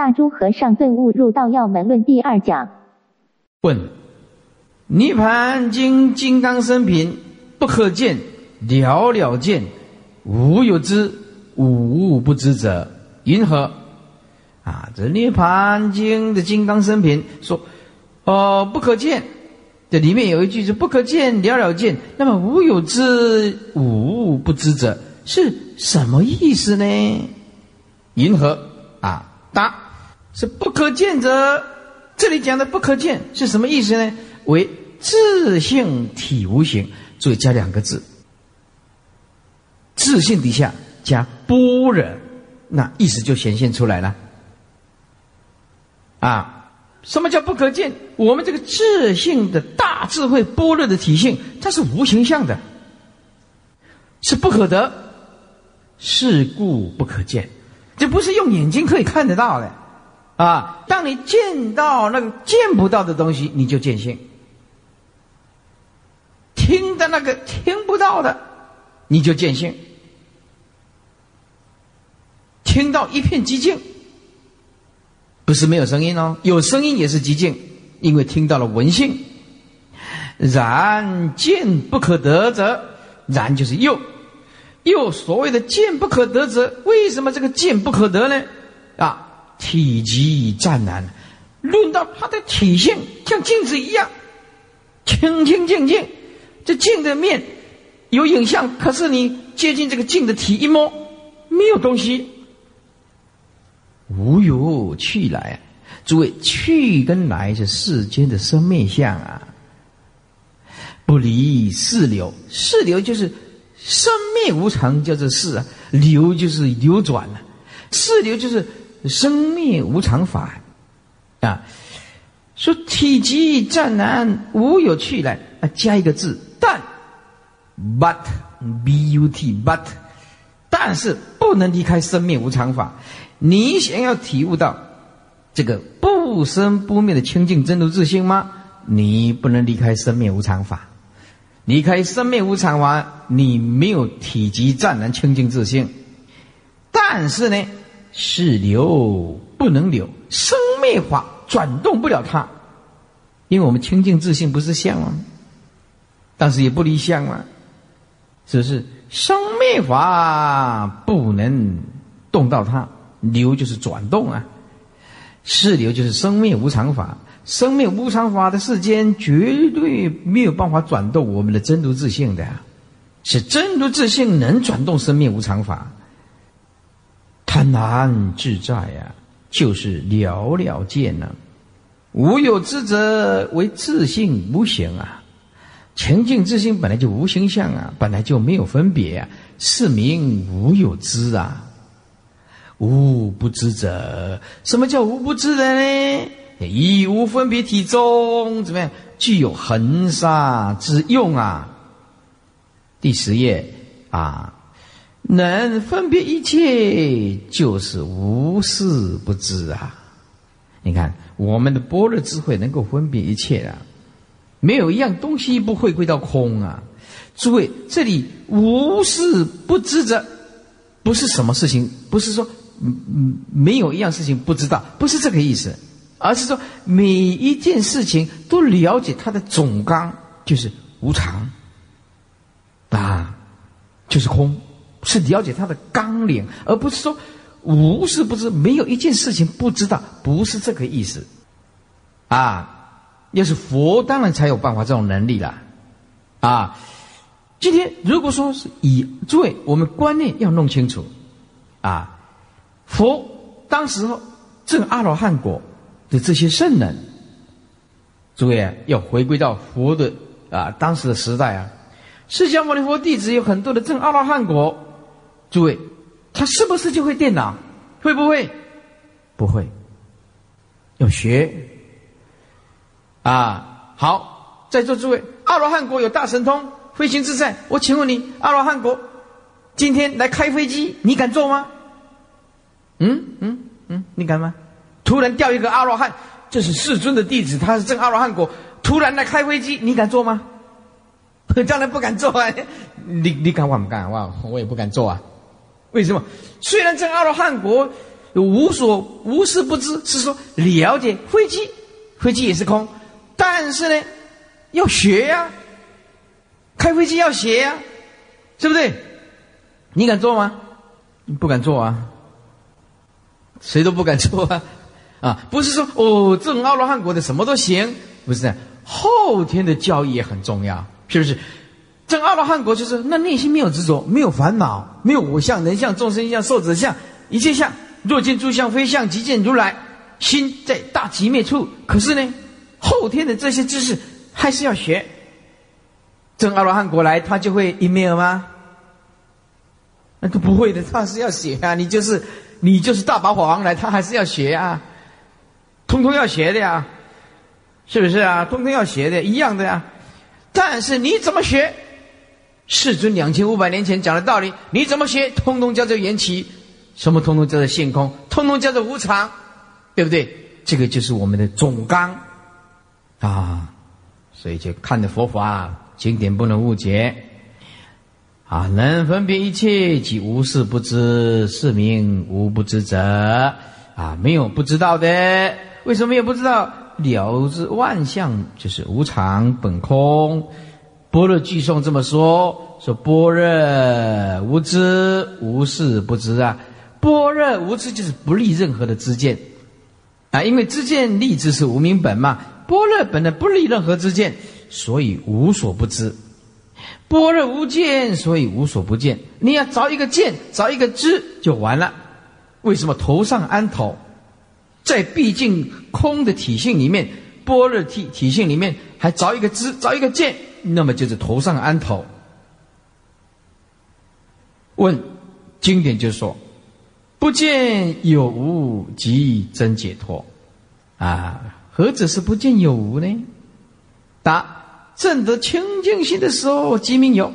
大珠和尚顿悟入道要门论第二讲。问：涅盘经金刚生品不可见，了了见，无有知，无物不知者，云何？啊，这涅盘经的金刚生品说，哦，不可见。这里面有一句是不可见，了了见。那么无有知，无物不知者，是什么意思呢？云何？啊，答是不可见者。这里讲的不可见是什么意思呢？为自性体无形，注意加两个字。自性底下加般若，那意思就显现出来了。啊，什么叫不可见？我们这个自性的大智慧般若的体性，它是无形象的，是不可得，是故不可见。这不是用眼睛可以看得到的。啊！当你见到那个见不到的东西，你就见性；听的那个听不到的，你就见性。听到一片寂静，不是没有声音哦，有声音也是寂静，因为听到了闻性。然见不可得者，然就是又又所谓的见不可得者，为什么这个见不可得呢？啊！体积湛然，论到它的体性，像镜子一样，清清净净。这镜的面有影像，可是你接近这个镜的体一摸，没有东西，无有去来。诸位，去跟来是世间的生灭相啊，不离四流。四流就是生灭无常，叫做四啊；流就是流转了，四流就是。生灭无常法，啊，说体积湛然，无有去来，啊，加一个字，但，but b u t but，但是不能离开生灭无常法。你想要体悟到这个不生不灭的清净真如自性吗？你不能离开生灭无常法。离开生灭无常法，你没有体积湛然清净自性。但是呢？是流不能流，生灭法转动不了它，因为我们清净自信不是相吗？但是也不离相啊，只是生灭法不能动到它，流就是转动啊，是流就是生灭无常法，生灭无常法的世间绝对没有办法转动我们的真如自信的，是真如自信能转动生灭无常法。贪难自在呀，就是了了见呢。无有知者为自性无形啊，清净自性本来就无形象啊，本来就没有分别啊，是名无有知啊。无不知者，什么叫无不知的呢？以无分别体中怎么样？具有恒沙之用啊。第十页啊。能分别一切，就是无事不知啊！你看，我们的般若智慧能够分别一切啊，没有一样东西不会归到空啊！诸位，这里无事不知者，不是什么事情，不是说嗯嗯没有一样事情不知道，不是这个意思，而是说每一件事情都了解它的总纲，就是无常啊，就是空。是了解它的纲领，而不是说无事不知，没有一件事情不知道，不是这个意思。啊，要是佛，当然才有办法这种能力了。啊，今天如果说是以诸位，我们观念要弄清楚。啊，佛当时证阿罗汉果的这些圣人，诸位，要回归到佛的啊当时的时代啊，释迦牟尼佛弟子有很多的证阿罗汉果。诸位，他是不是就会电脑？会不会？不会，要学。啊，好，在座诸位，阿罗汉国有大神通，飞行自在。我请问你，阿罗汉国今天来开飞机，你敢坐吗？嗯嗯嗯，你敢吗？突然掉一个阿罗汉，这是世尊的弟子，他是正阿罗汉国，突然来开飞机，你敢坐吗？当然不敢坐啊！你你敢我不敢？我我也不敢坐啊！为什么？虽然在阿罗汉国无所无事不知，是说了解飞机，飞机也是空，但是呢，要学呀，开飞机要学呀，对不对？你敢做吗？不敢做啊，谁都不敢做啊，啊，不是说哦，这种阿罗汉国的什么都行，不是这样，后天的教育也很重要，是不是？正阿罗汉国就是那内心没有执着，没有烦恼，没有我相、人相、众生相、寿者相，一切相。若见诸相非相，即见如来。心在大极灭处。可是呢，后天的这些知识还是要学。正阿罗汉国来，他就会一灭吗？那都不会的，他是要学啊。你就是你就是大宝法王来，他还是要学啊，通通要学的呀，是不是啊？通通要学的，一样的呀。但是你怎么学？世尊两千五百年前讲的道理，你怎么学？通通叫做缘起。什么通通叫做现空，通通叫做无常，对不对？这个就是我们的总纲啊，所以就看的佛法经典不能误解啊，能分别一切即无事不知，是名无不知者啊，没有不知道的。为什么也不知道？了知万象就是无常本空，般若具颂这么说：说般若无知，无事不知啊。般若无知就是不立任何的知见，啊，因为知见立知是无名本嘛。般若本来不立任何知见，所以无所不知。般若无见，所以无所不见。你要找一个见，找一个知就完了。为什么头上安头？在毕竟空的体性里面，般若体体性里面还找一个知，找一个见，那么就是头上安头。问经典就说。不见有无即真解脱，啊，何止是不见有无呢？答：正得清净心的时候即名有；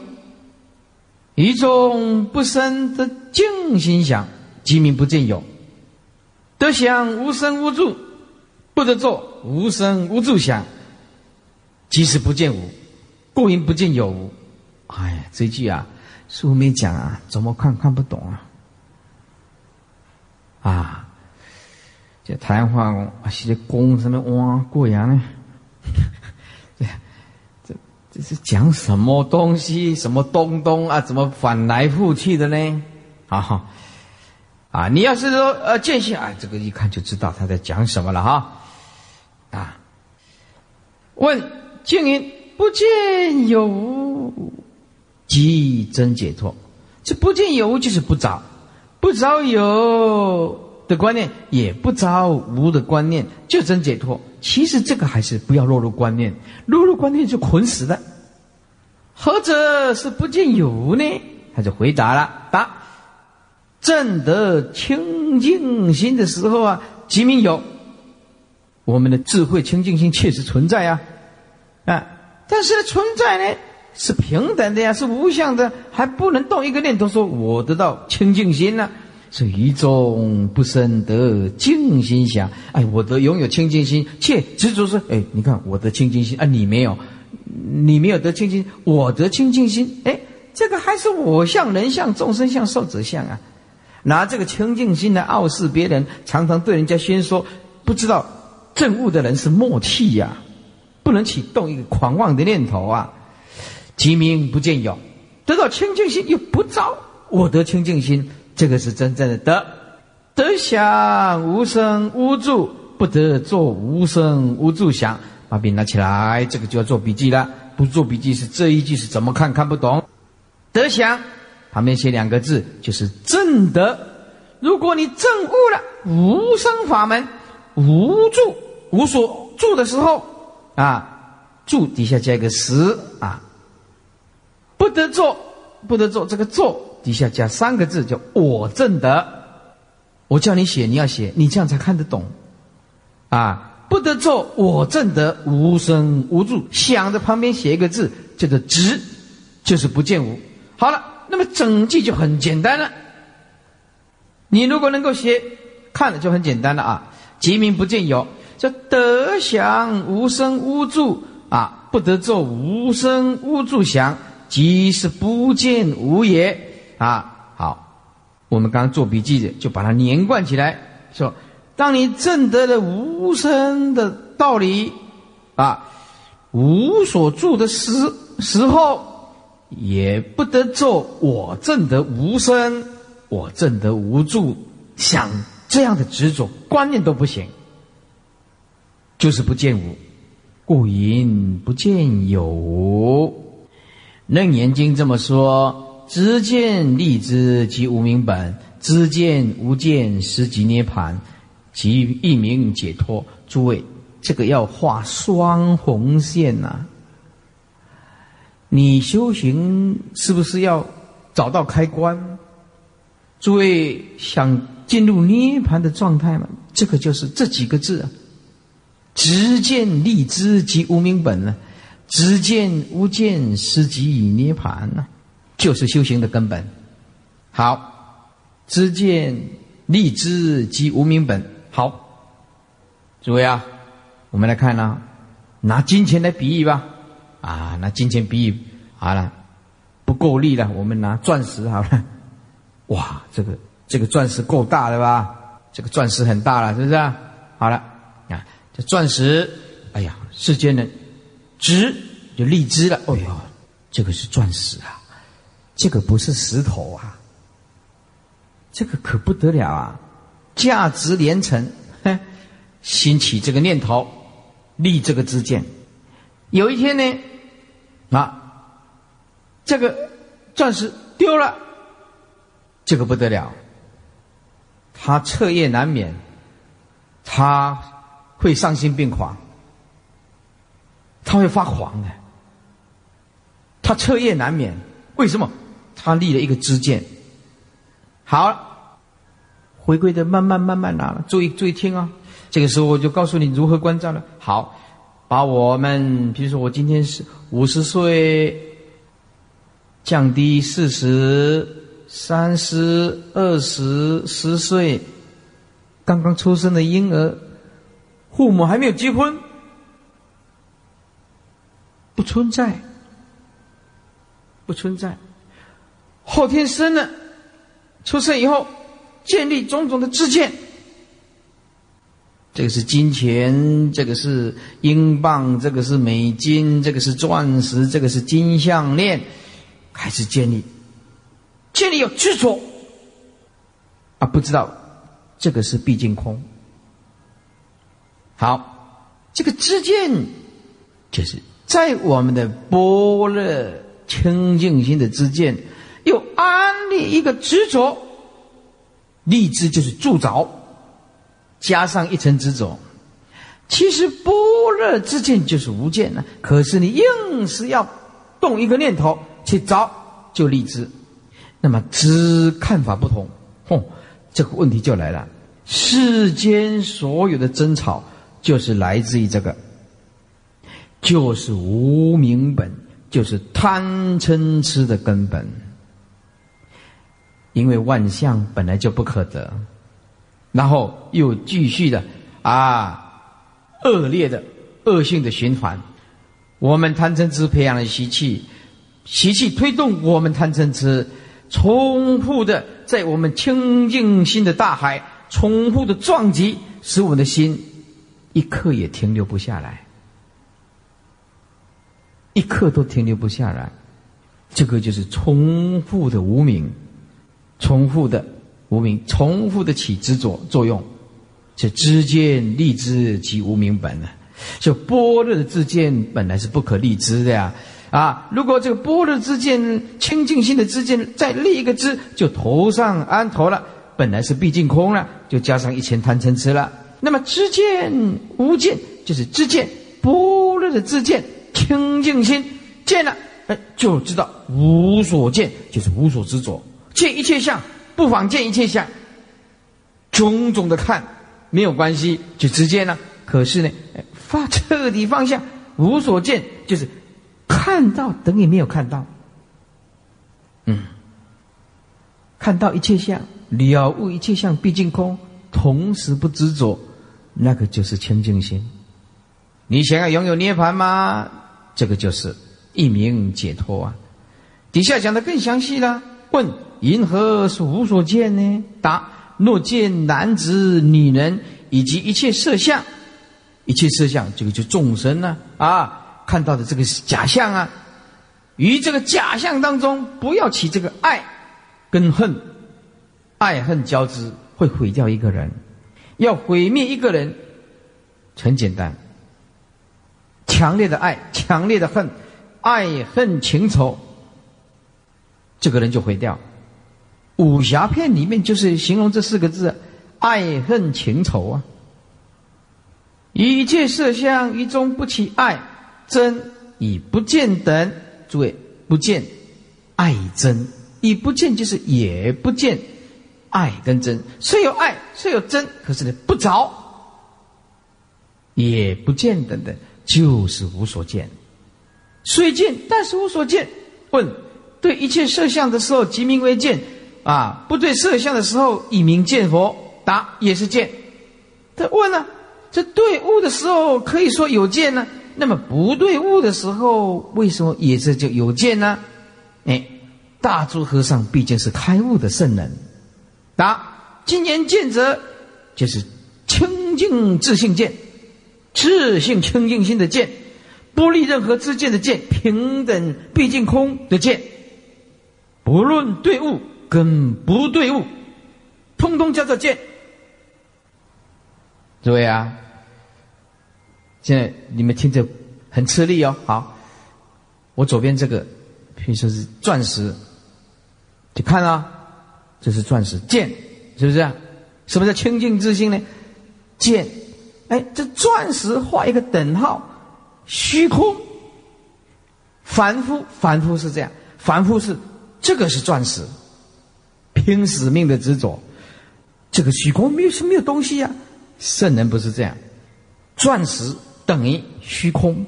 一种不生的净心想，即名不见有。得想无生无住，不得做无生无住想，即是不见无，故因不见有。哎呀，这句啊，书没讲啊，怎么看看不懂啊？啊，这台湾话啊，些公什么哇过洋呢？这这这是讲什么东西？什么东东啊？怎么反来覆去的呢？啊哈啊！你要是说呃见性啊，这个一看就知道他在讲什么了哈。啊，问静音不见有无，即真解脱。这不见有无就是不找。不着有的观念，也不着无的观念，就真解脱。其实这个还是不要落入观念，落入观念就捆死了。何者是不见有呢？他就回答了：答，正得清净心的时候啊，即名有。我们的智慧清净心确实存在呀，啊，但是存在呢？是平等的呀，是无相的，还不能动一个念头，说我得到清净心呢？是一种不生得净心想，哎，我得拥有清净心，切执着说，哎，你看我得清净心啊，你没有，你没有得清净，我得清净心，哎，这个还是我相、人相、众生相、寿者相啊，拿这个清净心来傲视别人，常常对人家宣说，不知道正悟的人是默契呀，不能启动一个狂妄的念头啊。即名不见有，得到清净心又不着我得清净心，这个是真正的得。得想无生无住，不得做无生无住想。把笔拿起来，这个就要做笔记了。不做笔记是这一句是怎么看看不懂？得想旁边写两个字，就是正德。如果你正悟了无生法门，无住无所住的时候啊，住底下加一个实啊。不得做，不得做。这个“做”底下加三个字，叫“我正德”。我叫你写，你要写，你这样才看得懂。啊，不得做，我正德，无声无住。想着旁边写一个字，叫做“直”，就是不见无。好了，那么整句就很简单了。你如果能够写，看了就很简单了啊。即名不见有，叫得想无生无住啊，不得做无生无住想。即是不见无也啊！好，我们刚刚做笔记的，就把它连贯起来，说：当你证得了无生的道理，啊，无所住的时时候，也不得做我证得无生，我证得无住，想这样的执着观念都不行，就是不见无，故云不见有。楞严经这么说。知见立知即无明本，知见无见实即涅盘，即一名解脱。诸位，这个要画双红线呐！你修行是不是要找到开关？诸位想进入涅盘的状态吗？这个就是这几个字啊：知见立知即无明本呢，知见无见实即涅盘呢。就是修行的根本。好，知见立知即无名本。好，诸位啊，我们来看呢，拿金钱来比喻吧。啊，拿金钱比喻好了，不够力了，我们拿钻石好了。哇，这个这个钻石够大了吧？这个钻石很大了，是不是？好了，啊，这钻石，哎呀，世间的值就立知了。哎呦，这个是钻石啊。这个不是石头啊，这个可不得了啊！价值连城，兴起这个念头，立这个之见。有一天呢，啊，这个钻石丢了，这个不得了，他彻夜难眠，他会丧心病狂，他会发狂的，他彻夜难眠，为什么？他立了一个支箭，好，回归的慢慢慢慢拿了，注意注意听啊！这个时候我就告诉你如何关照了。好，把我们，比如说我今天是五十岁，降低四十、三十、二十、十岁，刚刚出生的婴儿，父母还没有结婚，不存在，不存在。后天生了，出生以后，建立种种的自见。这个是金钱，这个是英镑，这个是美金，这个是钻石，这个是金项链，开始建立，建立有执着，啊，不知道这个是毕竟空。好，这个知见，就是在我们的般若清净心的知见。又安立一个执着，立知就是铸着，加上一层执着。其实般若之见就是无见呢，可是你硬是要动一个念头去找，就立知。那么知看法不同，哼，这个问题就来了。世间所有的争吵，就是来自于这个，就是无明本，就是贪嗔痴的根本。因为万象本来就不可得，然后又继续的啊恶劣的恶性的循环。我们贪嗔痴培养了习气，习气推动我们贪嗔痴，重复的在我们清净心的大海重复的撞击，使我们的心一刻也停留不下来，一刻都停留不下来。这个就是重复的无名。重复的无名，重复的起执着作用，这知见立知即无名本呢。就般若的自见本来是不可立知的呀！啊，如果这个般若之见清净心的自见再立一个知，就头上安头了，本来是毕竟空了，就加上一钱贪嗔痴了。那么知见无见，就是知见般若的知见清净心见了，哎，就知道无所见，就是无所执着。见一切相，不妨见一切相，种种的看没有关系，就直接呢。可是呢，发彻底放下，无所见，就是看到等于没有看到。嗯，看到一切相，了悟一切相毕竟空，同时不执着，那个就是清净心。你想要拥有涅盘吗？这个就是一名解脱啊。底下讲的更详细了，问。因何是无所见呢？答：若见男子、女人以及一切色相，一切色相，这个就众生呢啊，看到的这个是假象啊，于这个假象当中，不要起这个爱跟恨，爱恨交织会毁掉一个人，要毁灭一个人，很简单，强烈的爱，强烈的恨，爱恨情仇，这个人就毁掉。武侠片里面就是形容这四个字：爱恨情仇啊。一切色相一中不起爱真以不见等，诸位不见爱真，以不见就是也不见爱跟真，虽有爱虽有真，可是呢不着，也不见等等，就是无所见。虽见但是无所见。问对一切色相的时候，即名为见。啊，不对色相的时候，以名见佛。答也是见。他问了，这对物的时候可以说有见呢？那么不对物的时候，为什么也是就有见呢？哎，大珠和尚毕竟是开悟的圣人。答：今年见者，就是清净自性见，自性清净心的见，不立任何之见的见，平等毕竟空的见，不论对物。跟不对物，通通叫做见。诸位啊，现在你们听着很吃力哦。好，我左边这个，比如说是钻石，就看啊，这是钻石，见，是不是？什么叫清净之心呢？见，哎，这钻石画一个等号，虚空，凡夫，凡夫是这样，凡夫是这个是钻石。拼死命的执着，这个虚空没有是没有东西呀。圣人不是这样，钻石等于虚空，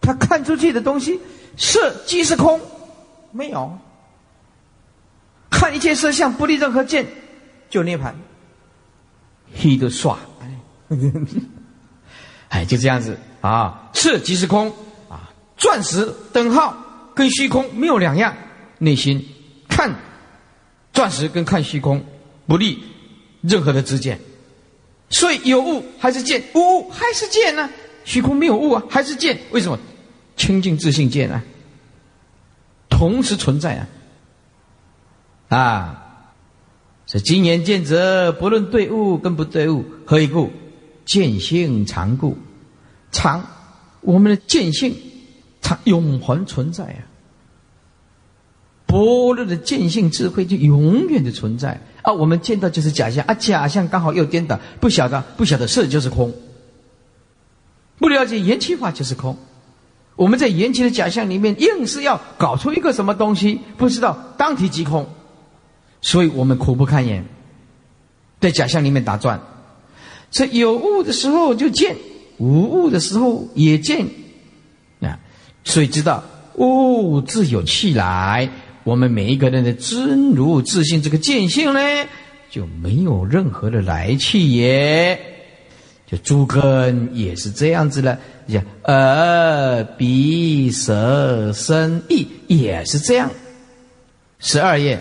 他看出去的东西是即是空，没有。看一切色相不立任何见，就涅盘。黑的刷，哎，就这样子啊。色即是空啊，钻石等号跟虚空没有两样，内心看。钻石跟看虚空不立任何的之见，所以有物还是见，无物还是见呢？虚空没有物啊，还是见？为什么？清净自信见啊，同时存在啊！啊，是今言见者，不论对物跟不对物，何以故？见性常故，常我们的见性常永恒存在啊。般若的见性智慧就永远的存在啊！我们见到就是假象啊，假象刚好又颠倒，不晓得不晓得色就是空，不了解缘起法就是空。我们在缘起的假象里面，硬是要搞出一个什么东西，不知道当体即空，所以我们苦不堪言，在假象里面打转。这有物的时候就见，无物的时候也见啊，所以知道物自有气来。我们每一个人的真如自信这个见性呢，就没有任何的来气也。就诸根也是这样子了，讲耳鼻舌身意也是这样。十二页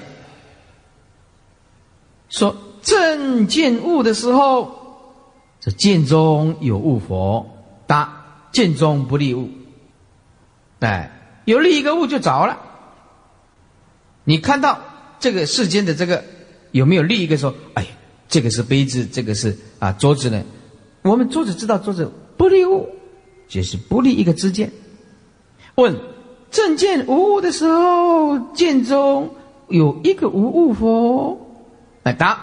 说正见物的时候，这见中有物佛，答见中不立物。哎，有立一个物就着了。你看到这个世间的这个有没有另一个说？哎，这个是杯子，这个是啊桌子呢？我们桌子知道桌子不立物，就是不立一个之见。问正见无物的时候，见中有一个无物佛？来答：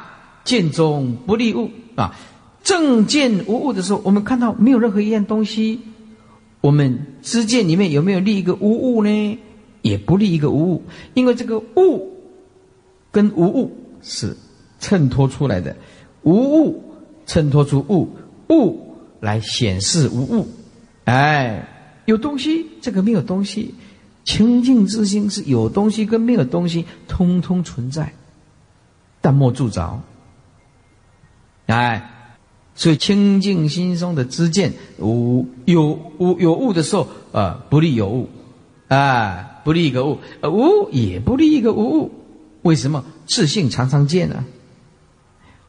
见中不立物啊。正见无物的时候，我们看到没有任何一样东西，我们知见里面有没有立一个无物呢？也不立一个无物，因为这个物跟无物是衬托出来的，无物衬托出物，物来显示无物。哎，有东西，这个没有东西，清净之心是有东西跟没有东西通通存在，但莫住着。哎，所以清净心中的知见，无有无有物的时候，啊，不立有物，啊。不立一个物，无也不立一个无物，为什么自信常常见呢？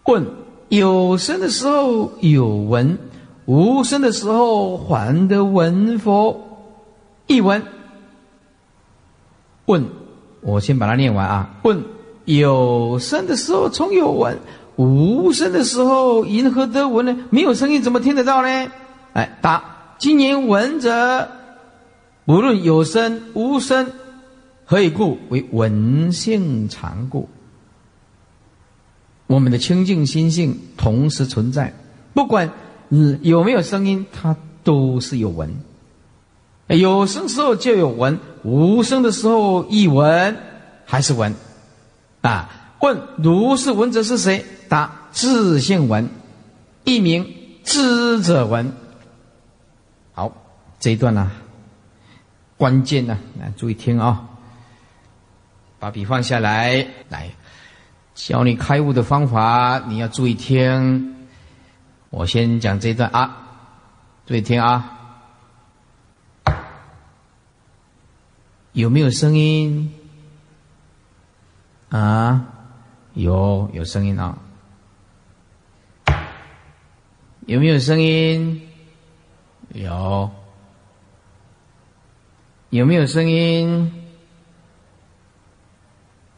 问有声的时候有闻，无声的时候还得闻佛一闻。问，我先把它念完啊。问有声的时候从有闻，无声的时候因何得闻呢？没有声音怎么听得到呢？哎，答：今言闻者，无论有声无声，何以故？为闻性常故。我们的清净心性同时存在，不管有没有声音，它都是有闻。有声时候就有闻，无声的时候一闻，还是闻。啊，问如是闻者是谁？答：自性闻，一名知者闻。好，这一段呢，关键呢，来注意听啊，把笔放下来，来。教你开悟的方法，你要注意听。我先讲这一段啊，注意听啊。有没有声音？啊，有有声音啊。有没有声音？有。有没有声音？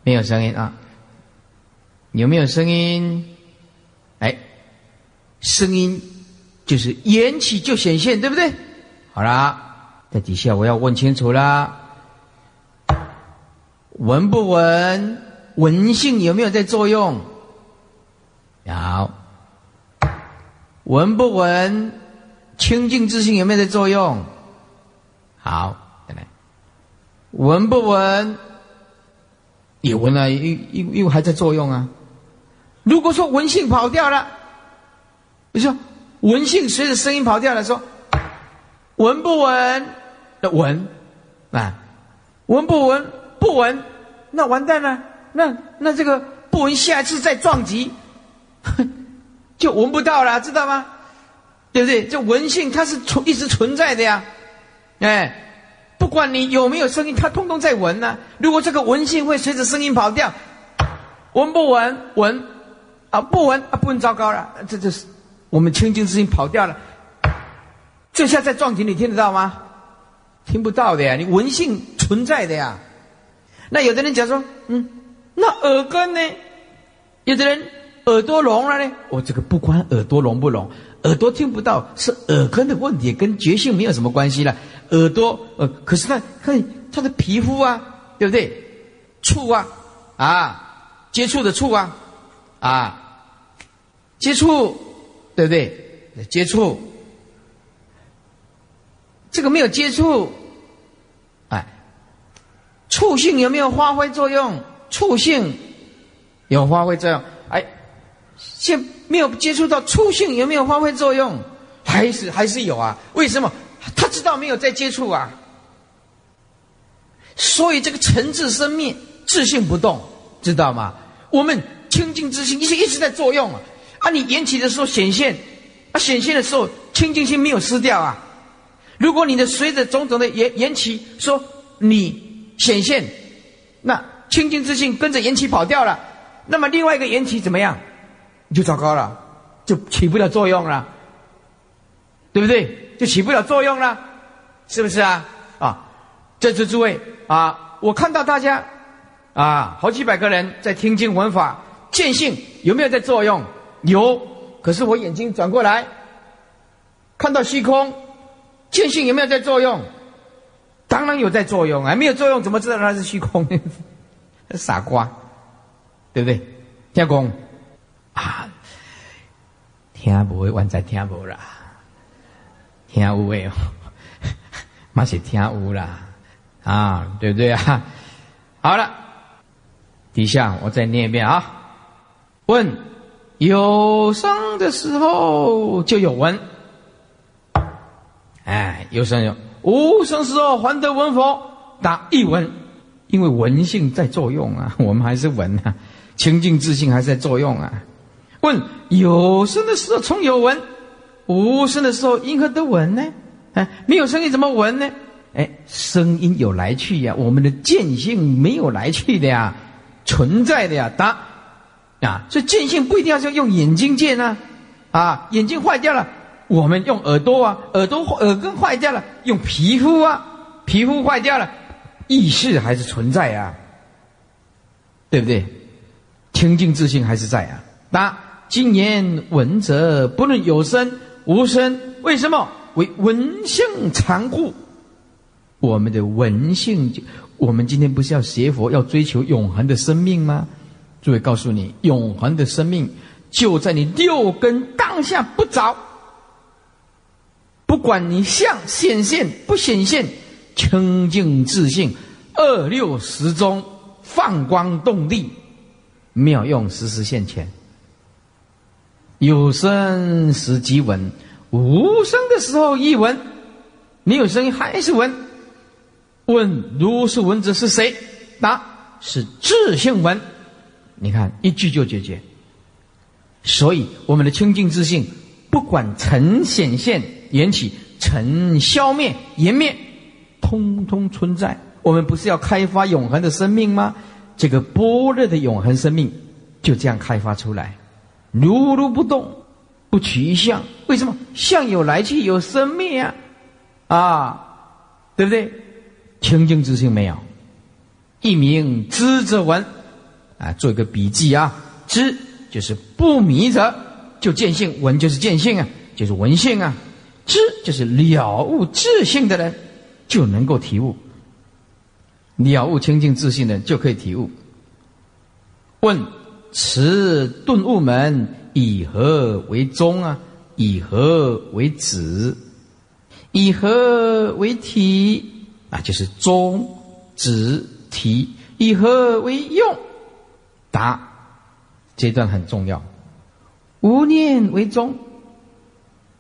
没有声音啊。有没有声音？哎，声音就是言起就显现，对不对？好啦，在底下我要问清楚啦：闻不闻？闻性有没有在作用？有。闻不闻？清净之性有没有在作用？好，再来。闻不闻？有闻了，又又又还在作用啊。如果说闻性跑掉了，你说闻性随着声音跑掉了，说闻不闻？那闻啊，闻不闻？不闻，那完蛋了。那那这个不闻，下一次再撞击，就闻不到了，知道吗？对不对？这闻性它是存一直存在的呀，哎，不管你有没有声音，它通通在闻呢。如果这个闻性会随着声音跑掉，闻不闻？闻。啊，不闻啊，不闻，糟糕了！这就是我们清净之心跑掉了。这下在撞击，你听得到吗？听不到的呀，你闻性存在的呀。那有的人讲说，嗯，那耳根呢？有的人耳朵聋了呢。我这个不关耳朵聋不聋，耳朵听不到是耳根的问题，跟觉性没有什么关系了。耳朵呃，可是他看他的皮肤啊，对不对？触啊，啊，接触的触啊，啊。接触，对不对？接触，这个没有接触，哎，触性有没有发挥作用？触性有发挥作用，哎，现没有接触到触性有没有发挥作用？还是还是有啊？为什么？他知道没有在接触啊？所以这个诚挚生命，自信不动，知道吗？我们清净之心一直一直在作用啊。啊，你缘起的时候显现，啊，显现的时候清净心没有失掉啊。如果你的随着种种的缘缘起说你显现，那清净之性跟着缘起跑掉了，那么另外一个缘起怎么样？就糟糕了，就起不了作用了，对不对？就起不了作用了，是不是啊？啊，在座诸位啊，我看到大家啊，好几百个人在听经闻法，见性有没有在作用？有，可是我眼睛转过来，看到虚空，见性有没有在作用？当然有在作用啊！没有作用，怎么知道它是虚空？傻瓜，对不对？听讲啊，听不会，完全听不啦，听有诶，嘛是听有啦，啊，对不对啊？好了，底下我再念一遍啊，问。有声的时候就有闻，哎，有声有无声时候还得闻佛答一闻，因为闻性在作用啊，我们还是闻啊，清净自信还是在作用啊。问有声的时候从有闻，无声的时候因何得闻呢？哎，没有声音怎么闻呢？哎，声音有来去呀，我们的见性没有来去的呀，存在的呀？答啊，所以见性不一定要用眼睛见啊，啊，眼睛坏掉了，我们用耳朵啊，耳朵耳根坏掉了，用皮肤啊，皮肤坏掉了，意识还是存在啊，对不对？清净自信还是在啊。答：今言闻者，不论有生无生，为什么为闻性残护？我们的闻性。我们今天不是要学佛，要追求永恒的生命吗？诸位，告诉你，永恒的生命就在你六根当下不着，不管你相显现不显现，清净自信，二六十中放光动力，妙用时时现前。有声时即闻，无声的时候一闻，你有声音还是闻。问如是闻者是谁？答是智性闻。你看一句就解决。所以我们的清净自信，不管尘显现缘起，尘消灭缘灭，通通存在。我们不是要开发永恒的生命吗？这个般若的永恒生命就这样开发出来，如如不动，不取相。为什么？相有来去，有生灭啊！啊，对不对？清净之性没有，一名知者闻，啊，做一个笔记啊，知就是不迷者就见性，闻就是见性啊，就是闻性啊，知就是了悟自性的人就能够体悟，了悟清净自信的就可以体悟。问此顿悟门以何为宗啊？以何为止？以何为体？啊，就是宗、止、体，以何为用？答，这段很重要。无念为宗，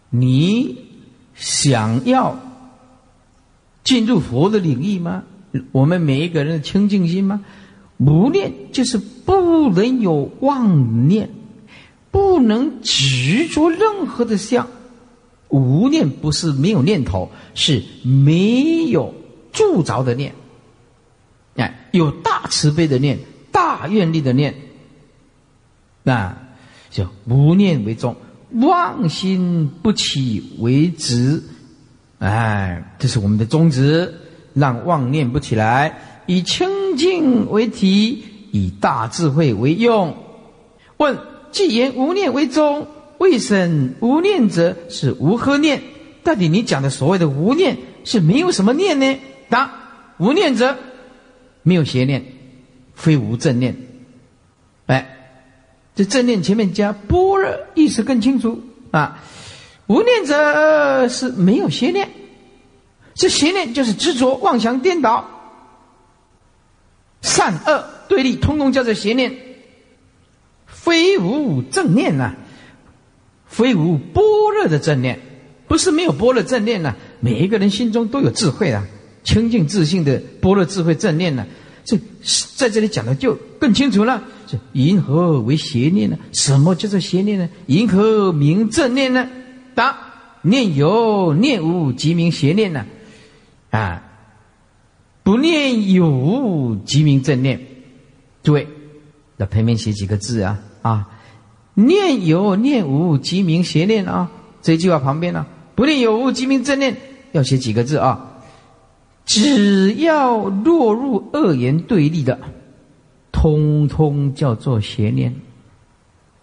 你想要进入佛的领域吗？我们每一个人的清净心吗？无念就是不能有妄念，不能执着任何的相。无念不是没有念头，是没有。铸着的念，哎，有大慈悲的念，大愿力的念，那就无念为重，妄心不起为直，哎，这是我们的宗旨，让妄念不起来，以清净为体，以大智慧为用。问：既言无念为宗，为甚无念者是无何念？到底你讲的所谓的无念是没有什么念呢？答：无念者，没有邪念，非无正念。哎，这正念前面加般若，意思更清楚啊。无念者是没有邪念，这邪念就是执着、妄想、颠倒、善恶对立，通通叫做邪念。非无正念呐，非无般若的正念，不是没有般若正念呐。每一个人心中都有智慧啊。清净自信的般若智慧正念呢？这在这里讲的就更清楚了。是银何为邪念呢？什么叫做邪念呢？银何名正念呢？答：念有念无，即名邪念呢。啊，不念有无，即名正念。诸位，那旁边写几个字啊啊！念有念无，即名邪念啊。这句话旁边呢，不念有无，即名正念，要写几个字啊？只要落入恶言对立的，通通叫做邪念；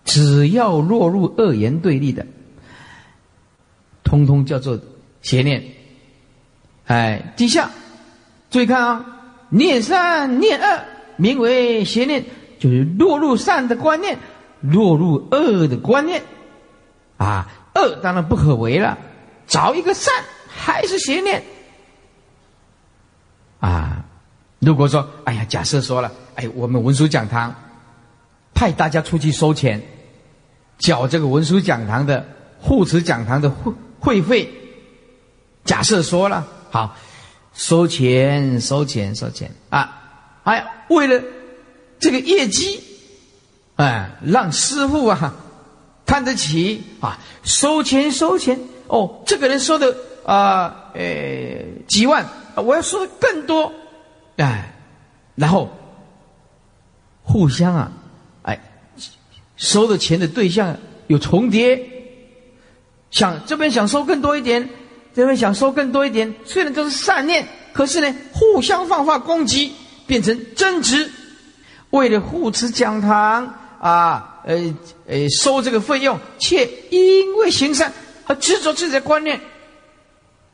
只要落入恶言对立的，通通叫做邪念。哎，底下注意看啊，念善念恶，名为邪念，就是落入善的观念，落入恶的观念。啊，恶当然不可为了，找一个善还是邪念。啊，如果说，哎呀，假设说了，哎，我们文殊讲堂派大家出去收钱，缴这个文殊讲堂的护持讲堂的护会费。假设说了，好，收钱，收钱，收钱啊！哎，为了这个业绩，哎，让师傅啊看得起啊，收钱，收钱。哦，这个人收的啊，呃，几万。我要收的更多，哎，然后互相啊，哎，收的钱的对象有重叠，想这边想收更多一点，这边想收更多一点，虽然都是善念，可是呢，互相放话攻击，变成争执，为了护持讲堂啊，呃呃，收这个费用，却因为行善而执着自己的观念，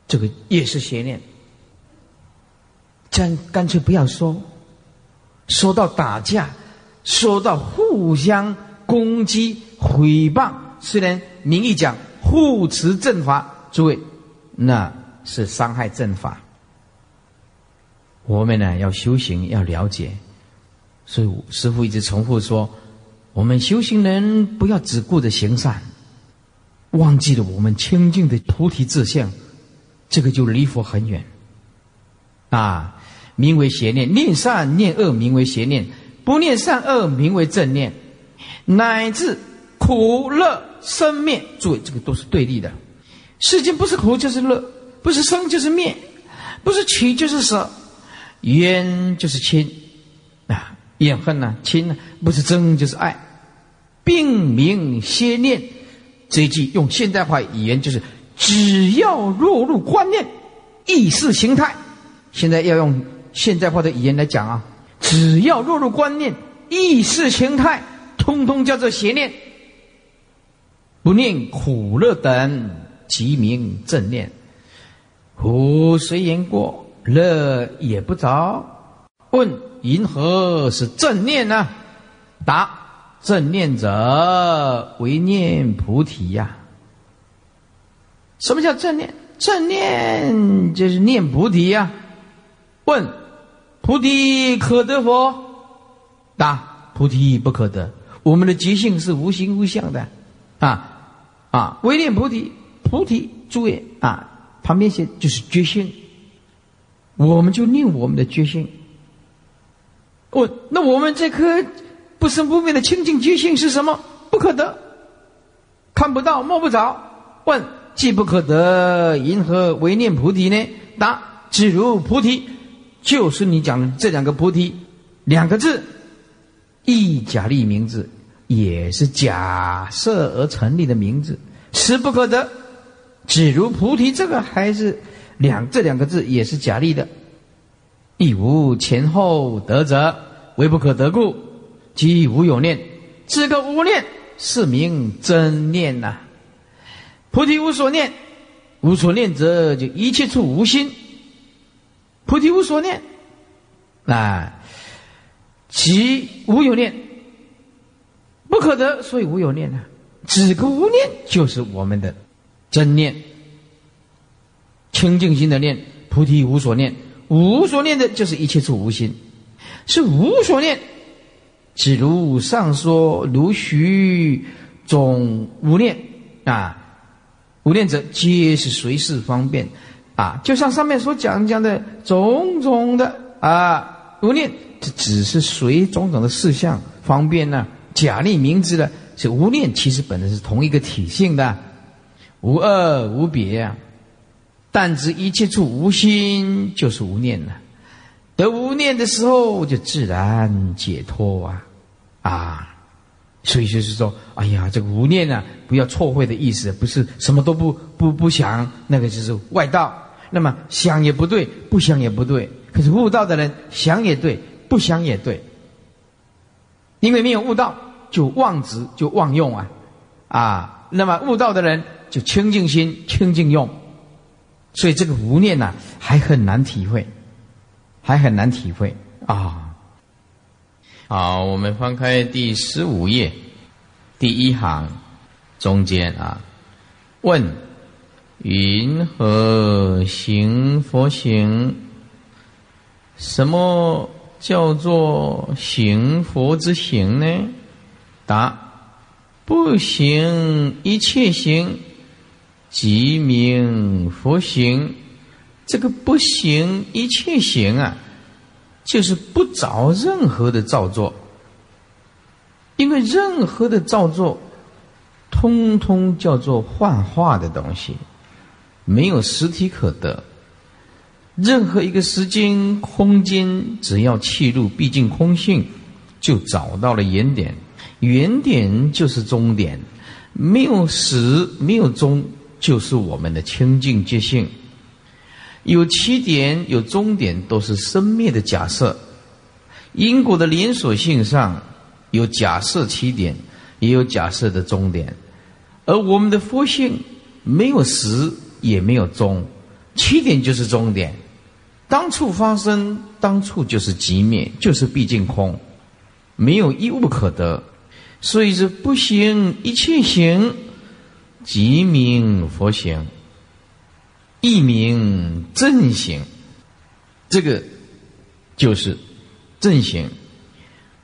这个也是邪念。干干脆不要说，说到打架，说到互相攻击、诽谤。虽然名义讲护持正法，诸位，那是伤害正法。我们呢要修行，要了解。所以师父一直重复说：我们修行人不要只顾着行善，忘记了我们清净的菩提志向，这个就离佛很远。啊。名为邪念，念善念恶名为邪念，不念善恶名为正念，乃至苦乐生灭，诸位这个都是对立的。世间不是苦就是乐，不是生就是灭，不是取就是舍，冤就是亲啊，怨恨呐，亲呐，不是憎就是爱，并名邪念。这一句用现代化语言就是，只要落入观念、意识形态，现在要用。现代化的语言来讲啊，只要落入观念、意识形态，通通叫做邪念。不念苦乐等，即名正念。苦虽言过，乐也不着。问：因何是正念呢？答：正念者为念菩提呀。什么叫正念？正念就是念菩提呀。问。菩提可得否？答：菩提不可得。我们的觉性是无形无相的，啊啊！唯念菩提，菩提诸位啊，旁边写就是觉性。我们就念我们的觉性。问：那我们这颗不生不灭的清净觉性是什么？不可得，看不到摸不着。问：既不可得，因何唯念菩提呢？答：只如菩提。就是你讲的这两个菩提，两个字，一假立名字，也是假设而成立的名字，实不可得。只如菩提这个还是两这两个字也是假立的，亦无前后得者，唯不可得故，即无有念。这个无念是名真念呐。菩提无所念，无所念者就一切处无心。菩提无所念，啊，即无有念，不可得，所以无有念啊。只个无念就是我们的真念，清净心的念。菩提无所念，无所念的就是一切处无心，是无所念。只如上说，如许总无念啊，无念者皆是随事方便。啊，就像上面所讲讲的种种的啊无念，这只是随种种的事项方便呢，假立名字的，是无念，其实本来是同一个体性的，无二无别啊。但知一切处无心，就是无念了。得无念的时候，就自然解脱啊啊！所以就是说，哎呀，这个无念啊，不要错会的意思，不是什么都不不不想，那个就是外道。那么想也不对，不想也不对。可是悟道的人想也对，不想也对。因为没有悟道，就妄执，就妄用啊，啊。那么悟道的人就清净心、清净用。所以这个无念呢，还很难体会，还很难体会啊。好，我们翻开第十五页，第一行中间啊，问。云何行佛行？什么叫做行佛之行呢？答：不行一切行，即名佛行。这个不行一切行啊，就是不找任何的造作，因为任何的造作，通通叫做幻化的东西。没有实体可得，任何一个时间、空间，只要气入，毕竟空性，就找到了原点，原点就是终点，没有始，没有终，就是我们的清净觉性。有起点，有终点，都是生灭的假设。因果的连锁性上有假设起点，也有假设的终点，而我们的佛性没有始，也没有终，起点就是终点。当处发生，当处就是即灭，就是毕竟空，没有一物可得，所以是不行一切行，即名佛行，一名正行，这个就是正行。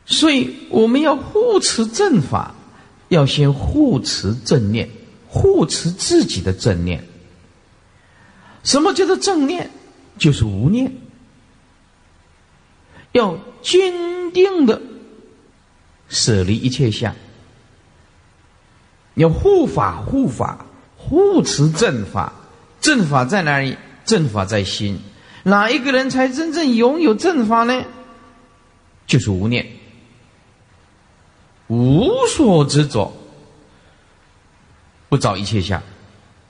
所以我们要护持正法，要先护持正念，护持自己的正念。什么叫做正念？就是无念，要坚定的舍离一切相，要护法护法护持正法，正法在哪里？正法在心。哪一个人才真正拥有正法呢？就是无念，无所执着，不造一切相，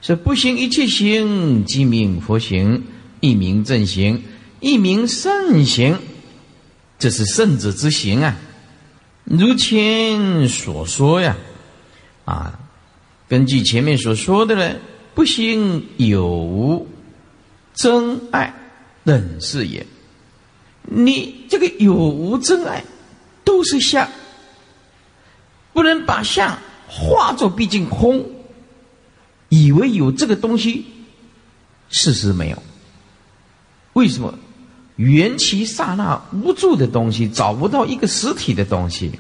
是不行一切行，即名佛行。一名正行，一名圣行，这是圣者之行啊！如前所说呀，啊，根据前面所说的呢，不行有无真爱等是也。你这个有无真爱都是相，不能把相化作毕竟空，以为有这个东西，事实没有。为什么缘起刹那无助的东西找不到一个实体的东西？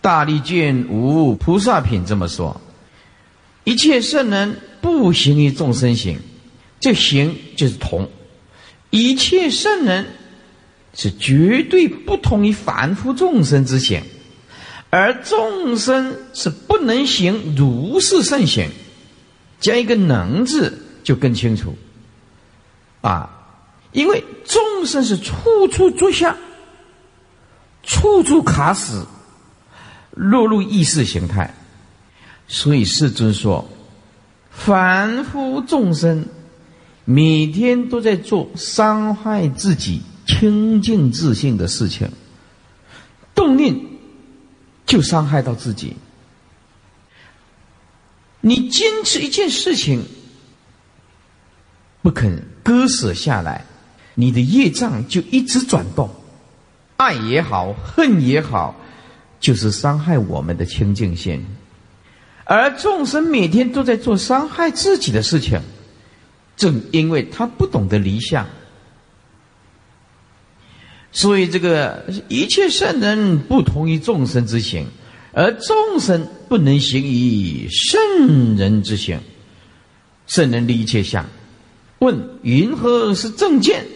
大力卷无菩萨品这么说：一切圣人不行于众生行，这行就是同；一切圣人是绝对不同于凡夫众生之行，而众生是不能行如是圣行。加一个“能”字就更清楚。啊，因为众生是处处坐下，处处卡死，落入意识形态，所以世尊说，凡夫众生每天都在做伤害自己清净自信的事情，动念就伤害到自己。你坚持一件事情，不肯。割舍下来，你的业障就一直转动，爱也好，恨也好，就是伤害我们的清净心。而众生每天都在做伤害自己的事情，正因为他不懂得离相，所以这个一切圣人不同于众生之行，而众生不能行以圣人之行，圣人离一切相。问云何是正见？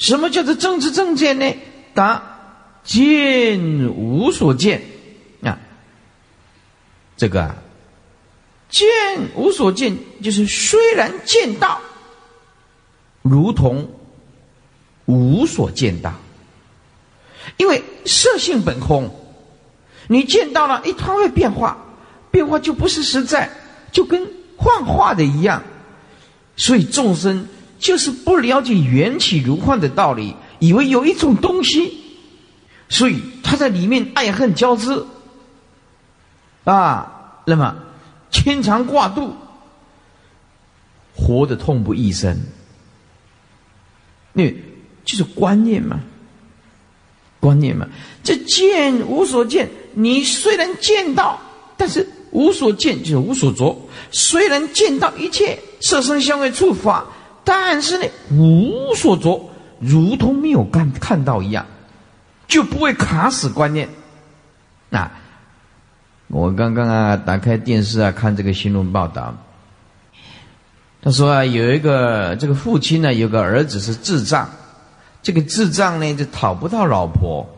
什么叫做政治正见呢？答：见无所见啊。这个啊，见无所见，就是虽然见到，如同无所见到。因为色性本空，你见到了，一它会变化，变化就不是实在，就跟幻化的一样。所以众生就是不了解缘起如幻的道理，以为有一种东西，所以他在里面爱恨交织，啊，那么牵肠挂肚，活得痛不欲生。那就是观念嘛，观念嘛，这见无所见，你虽然见到，但是无所见就是无所着，虽然见到一切。色身相位触法，但是呢，无所着，如同没有看看到一样，就不会卡死观念。啊，我刚刚啊打开电视啊看这个新闻报道，他说啊有一个这个父亲呢有个儿子是智障，这个智障呢就讨不到老婆，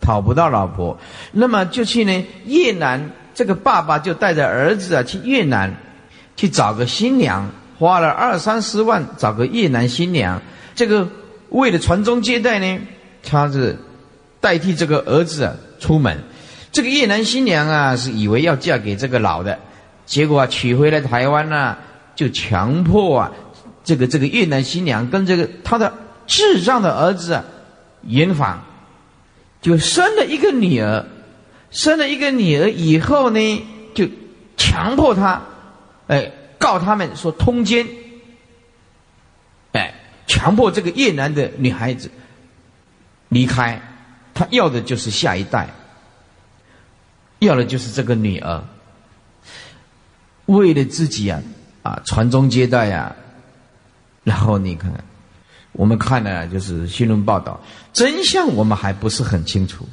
讨不到老婆，那么就去呢越南，这个爸爸就带着儿子啊去越南，去找个新娘。花了二三十万找个越南新娘，这个为了传宗接代呢，他是代替这个儿子啊出门。这个越南新娘啊是以为要嫁给这个老的，结果啊娶回来台湾呢，就强迫啊这个这个越南新娘跟这个他的智障的儿子啊圆房，就生了一个女儿。生了一个女儿以后呢，就强迫他，哎，告他们说通奸，哎，强迫这个越南的女孩子离开，他要的就是下一代，要的就是这个女儿，为了自己啊啊传宗接代呀，然后你看，我们看了就是新闻报道，真相我们还不是很清楚。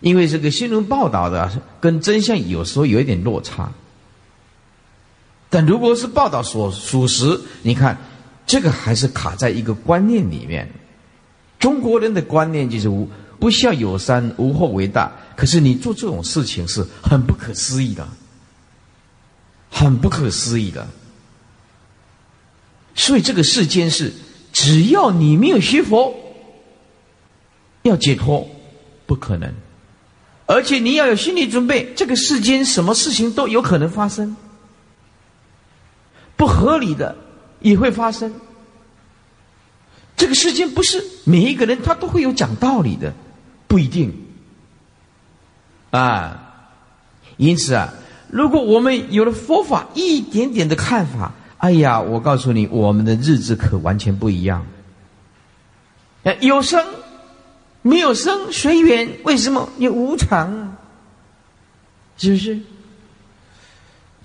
因为这个新闻报道的跟真相有时候有一点落差，但如果是报道所属实，你看这个还是卡在一个观念里面。中国人的观念就是无不孝有三，无后为大。可是你做这种事情是很不可思议的，很不可思议的。所以这个世间是，只要你没有学佛，要解脱不可能。而且你要有心理准备，这个世间什么事情都有可能发生，不合理的也会发生。这个世间不是每一个人他都会有讲道理的，不一定。啊，因此啊，如果我们有了佛法一点点的看法，哎呀，我告诉你，我们的日子可完全不一样。哎有生。没有生随缘，为什么？你无常啊，是不是？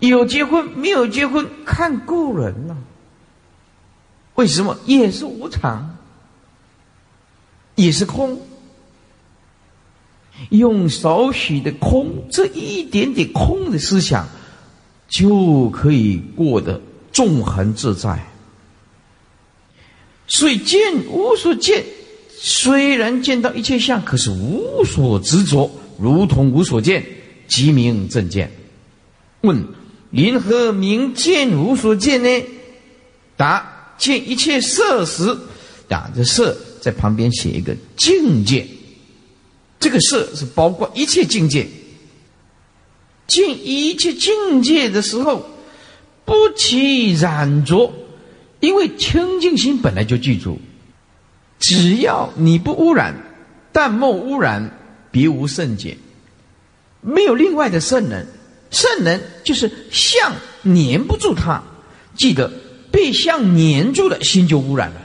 有结婚没有结婚，看故人了。为什么？也是无常，也是空。用少许的空，这一点点空的思想，就可以过得纵横自在。所以见无所见。虽然见到一切相，可是无所执着，如同无所见，即名正见。问：云何名见无所见呢？答：见一切色时，啊，这色在旁边写一个境界，这个色是包括一切境界。见一切境界的时候，不起染着，因为清净心本来就具足。只要你不污染，淡漠污染，别无圣解。没有另外的圣人，圣人就是相粘不住他。记得被相粘住了，心就污染了。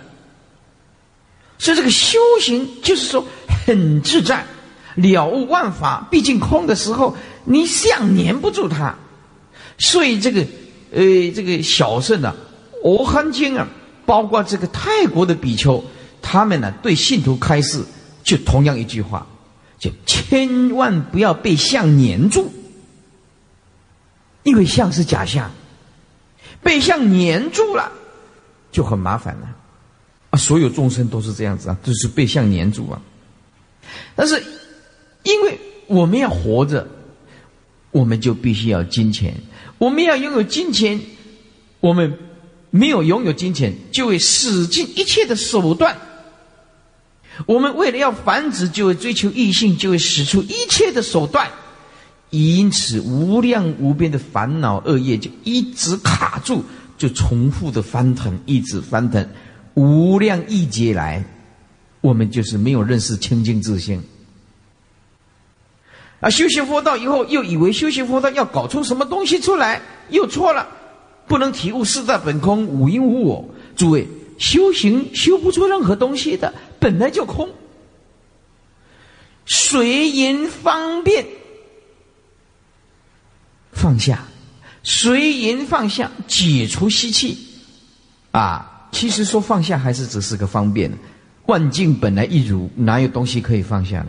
所以这个修行就是说很自在，了悟万法毕竟空的时候，你相粘不住他。所以这个呃，这个小圣啊，《阿含经》啊，包括这个泰国的比丘。他们呢，对信徒开示，就同样一句话，就千万不要被相粘住，因为相是假象，被相粘住了，就很麻烦了。啊，所有众生都是这样子啊，都是被相粘住啊。但是，因为我们要活着，我们就必须要金钱，我们要拥有金钱，我们没有拥有金钱，就会使尽一切的手段。我们为了要繁殖，就会追求异性，就会使出一切的手段，因此无量无边的烦恼恶业就一直卡住，就重复的翻腾，一直翻腾，无量亿劫来，我们就是没有认识清净自性。啊，修行佛道以后，又以为修行佛道要搞出什么东西出来，又错了，不能体悟四大本空，五因无我。诸位。修行修不出任何东西的，本来就空。随缘方便，放下，随缘放下，解除吸气。啊，其实说放下还是只是个方便。万境本来一如，哪有东西可以放下呢？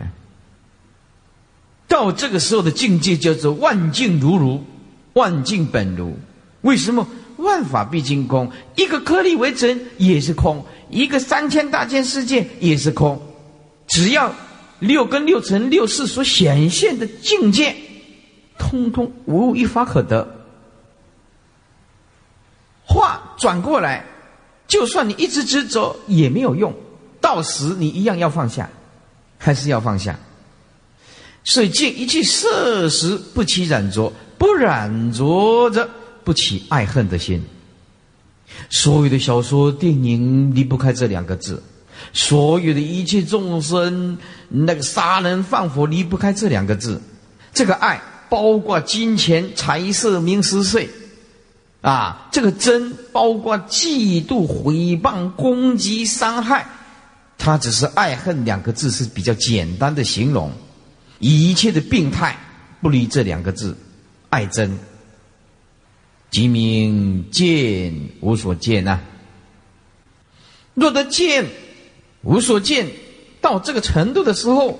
到这个时候的境界叫做万境如如，万境本如。为什么？万法毕竟空，一个颗粒为尘也是空，一个三千大千世界也是空。只要六根六尘六世所显现的境界，通通无一法可得。话转过来，就算你一直执着也没有用，到时你一样要放下。还是要放下。所以见一切色时不起染着，不染着着不起爱恨的心。所有的小说、电影离不开这两个字，所有的一切众生那个杀人放火离不开这两个字。这个爱包括金钱、财色、名食睡，啊，这个真包括嫉妒、诽谤、攻击、伤害。它只是爱恨两个字是比较简单的形容，一切的病态不离这两个字，爱憎。即名见无所见呐。若得见无所见，到这个程度的时候，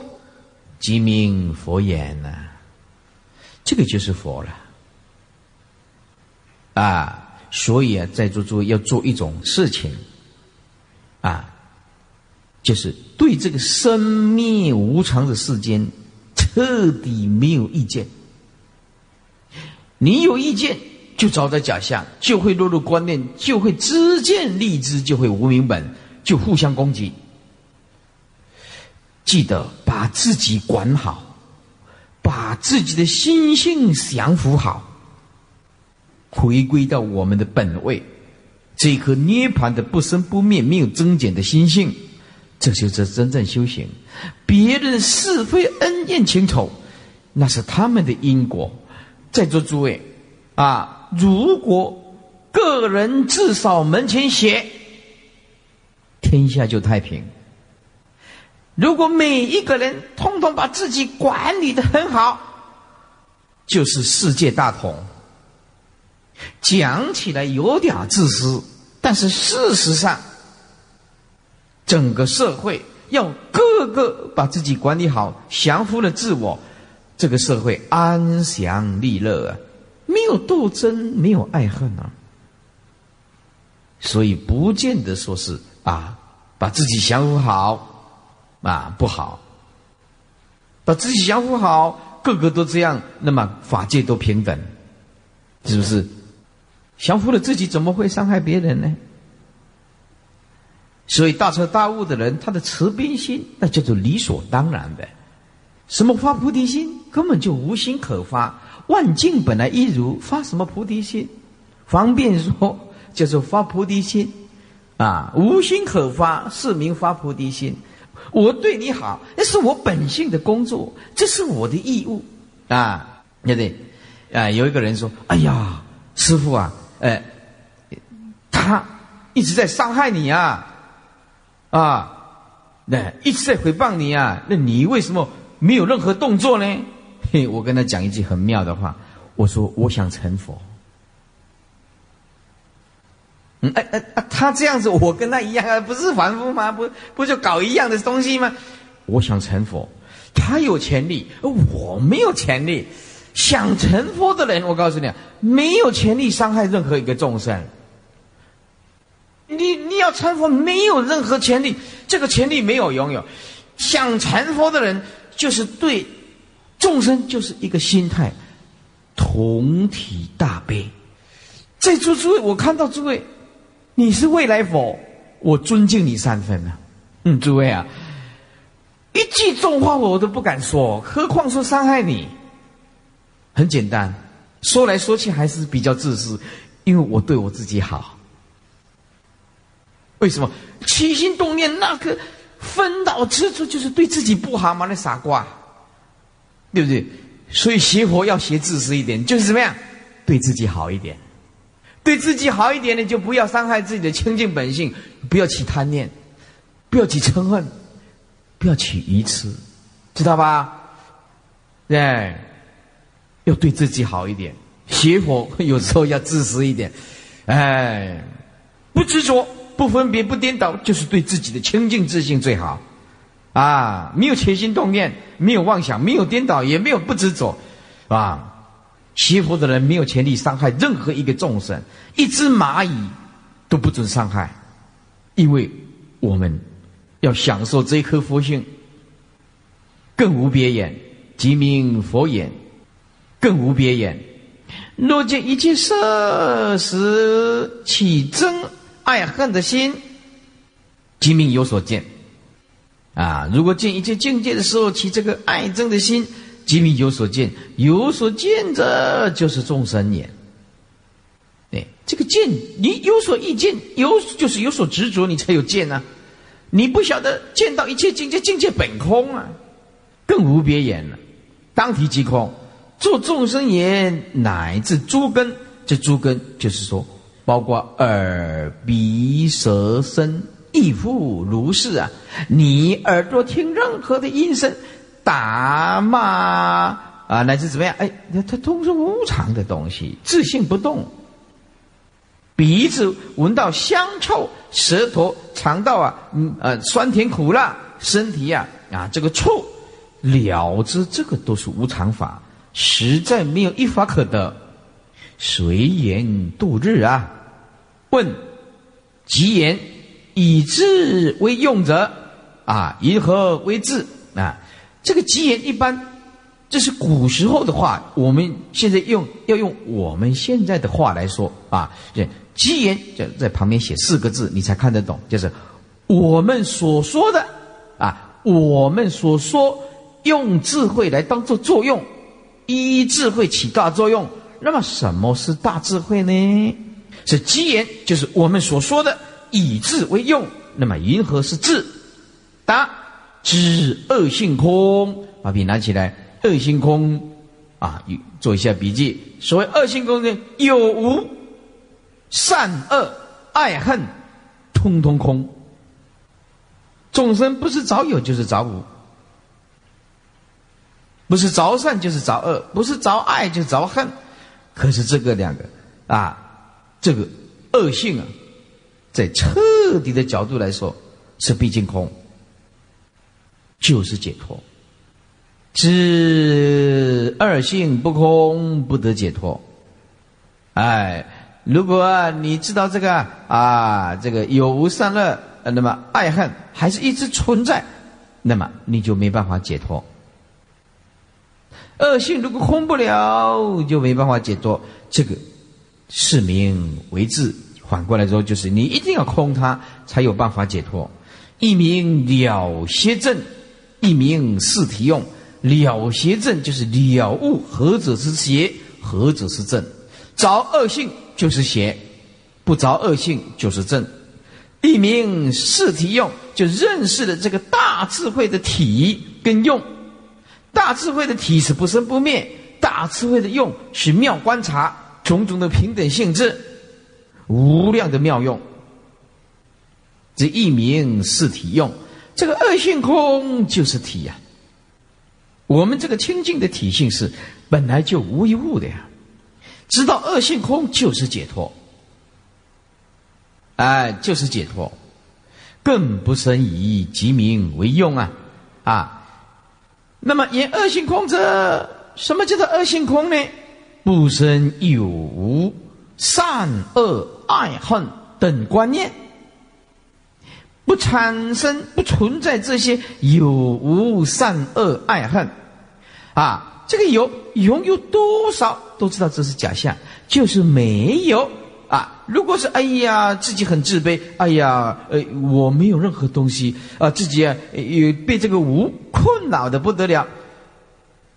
即名佛眼呐。这个就是佛了。啊，所以啊，在座诸位要做一种事情，啊，就是对这个生灭无常的世间彻底没有意见。你有意见。就找在假象，就会落入观念，就会知见立知，就会无明本，就互相攻击。记得把自己管好，把自己的心性降服好，回归到我们的本位，这颗涅盘的不生不灭、没有增减的心性，这就是真正修行。别人是非恩怨情仇，那是他们的因果。在座诸位，啊。如果个人至少门前雪，天下就太平。如果每一个人通通把自己管理的很好，就是世界大同。讲起来有点自私，但是事实上，整个社会要个个把自己管理好，降服了自我，这个社会安详利乐啊。没有斗争，没有爱恨啊，所以不见得说是啊，把自己降服好啊不好，把自己降服好，个个都这样，那么法界都平等，是不是？降服了自己，怎么会伤害别人呢？所以大彻大悟的人，他的慈悲心，那叫做理所当然的。什么发菩提心，根本就无心可发。万境本来一如，发什么菩提心？方便说叫做发菩提心，啊，无心可发，是名发菩提心。我对你好，那是我本性的工作，这是我的义务，啊，对不对？啊，有一个人说：“哎呀，师傅啊，呃，他一直在伤害你啊，啊，那一直在诽谤你啊，那你为什么没有任何动作呢？”嘿，我跟他讲一句很妙的话，我说我想成佛。嗯，哎哎哎，他这样子，我跟他一样啊，不是凡夫吗？不不就搞一样的东西吗？我想成佛，他有潜力，我没有潜力。想成佛的人，我告诉你，没有潜力伤害任何一个众生。你你要成佛，没有任何潜力，这个潜力没有拥有。想成佛的人，就是对。众生就是一个心态，同体大悲。在座诸位，我看到诸位，你是未来佛，我尊敬你三分啊。嗯，诸位啊，一句重话我都不敢说，何况说伤害你？很简单，说来说去还是比较自私，因为我对我自己好。为什么起心动念那个分导之处，就是对自己不好吗？那傻瓜！对不对？所以学佛要学自私一点，就是怎么样，对自己好一点，对自己好一点呢，就不要伤害自己的清净本性，不要起贪念，不要起嗔恨，不要起愚痴，知道吧？对，要对自己好一点。邪佛 有时候要自私一点，哎，不执着，不分别，不颠倒，就是对自己的清净自信最好。啊，没有起心动念，没有妄想，没有颠倒，也没有不执着，啊！学佛的人没有权利伤害任何一个众生，一只蚂蚁都不准伤害，因为我们要享受这一颗佛性，更无别眼，即名佛眼，更无别眼。若见一切色时起憎爱恨的心，即名有所见。啊，如果见一切境界的时候，起这个爱憎的心，即名有所见。有所见者，就是众生也。对，这个见，你有所意见，有就是有所执着，你才有见啊。你不晓得见到一切境界，境界本空啊，更无别言了。当体即空，做众生言，乃至诸根，这诸根就是说，包括耳、鼻、舌、身。亦复如是啊！你耳朵听任何的音声，打骂啊，乃至怎么样？哎，它都是无常的东西，自性不动。鼻子闻到香臭，舌头尝到啊，嗯呃酸甜苦辣，身体呀啊这个臭了之，这个都是无常法，实在没有一法可得，随缘度日啊！问吉言。以智为用者，啊，以何为智啊？这个吉言一般，这是古时候的话，我们现在用要用我们现在的话来说啊。吉言就在旁边写四个字，你才看得懂，就是我们所说的啊，我们所说用智慧来当做作用，依智慧起大作用。那么什么是大智慧呢？是吉言，就是我们所说的。以智为用，那么云何是智？答：知恶性空。把笔拿起来，恶性空啊，做一下笔记。所谓恶性空呢，有无、善恶、爱恨，通通空。众生不是早有就是早无，不是着善就是着恶，不是着爱就着恨。可是这个两个啊，这个恶性啊。在彻底的角度来说，是毕竟空，就是解脱。知二性不空，不得解脱。哎，如果你知道这个啊，这个有无善恶，那么爱恨还是一直存在，那么你就没办法解脱。恶性如果空不了，就没办法解脱。这个是名为智。反过来说，就是你一定要空它，才有办法解脱。一名了邪正，一名四体用。了邪正就是了悟何者是邪，何者是正。着恶性就是邪，不着恶性就是正。一名四体用，就认识了这个大智慧的体跟用。大智慧的体是不生不灭，大智慧的用是妙观察种种的平等性质。无量的妙用，这一名四体用，这个二性空就是体呀。我们这个清净的体性是本来就无一物的呀，知道二性空就是解脱，哎，就是解脱，更不生以即名为用啊啊。那么言二性空者，什么叫做二性空呢？不生有无。善恶爱恨等观念，不产生不存在这些有无善恶爱恨，啊，这个有拥有多少都知道这是假象，就是没有啊。如果是哎呀自己很自卑，哎呀呃我没有任何东西啊，自己啊也被这个无困扰的不得了，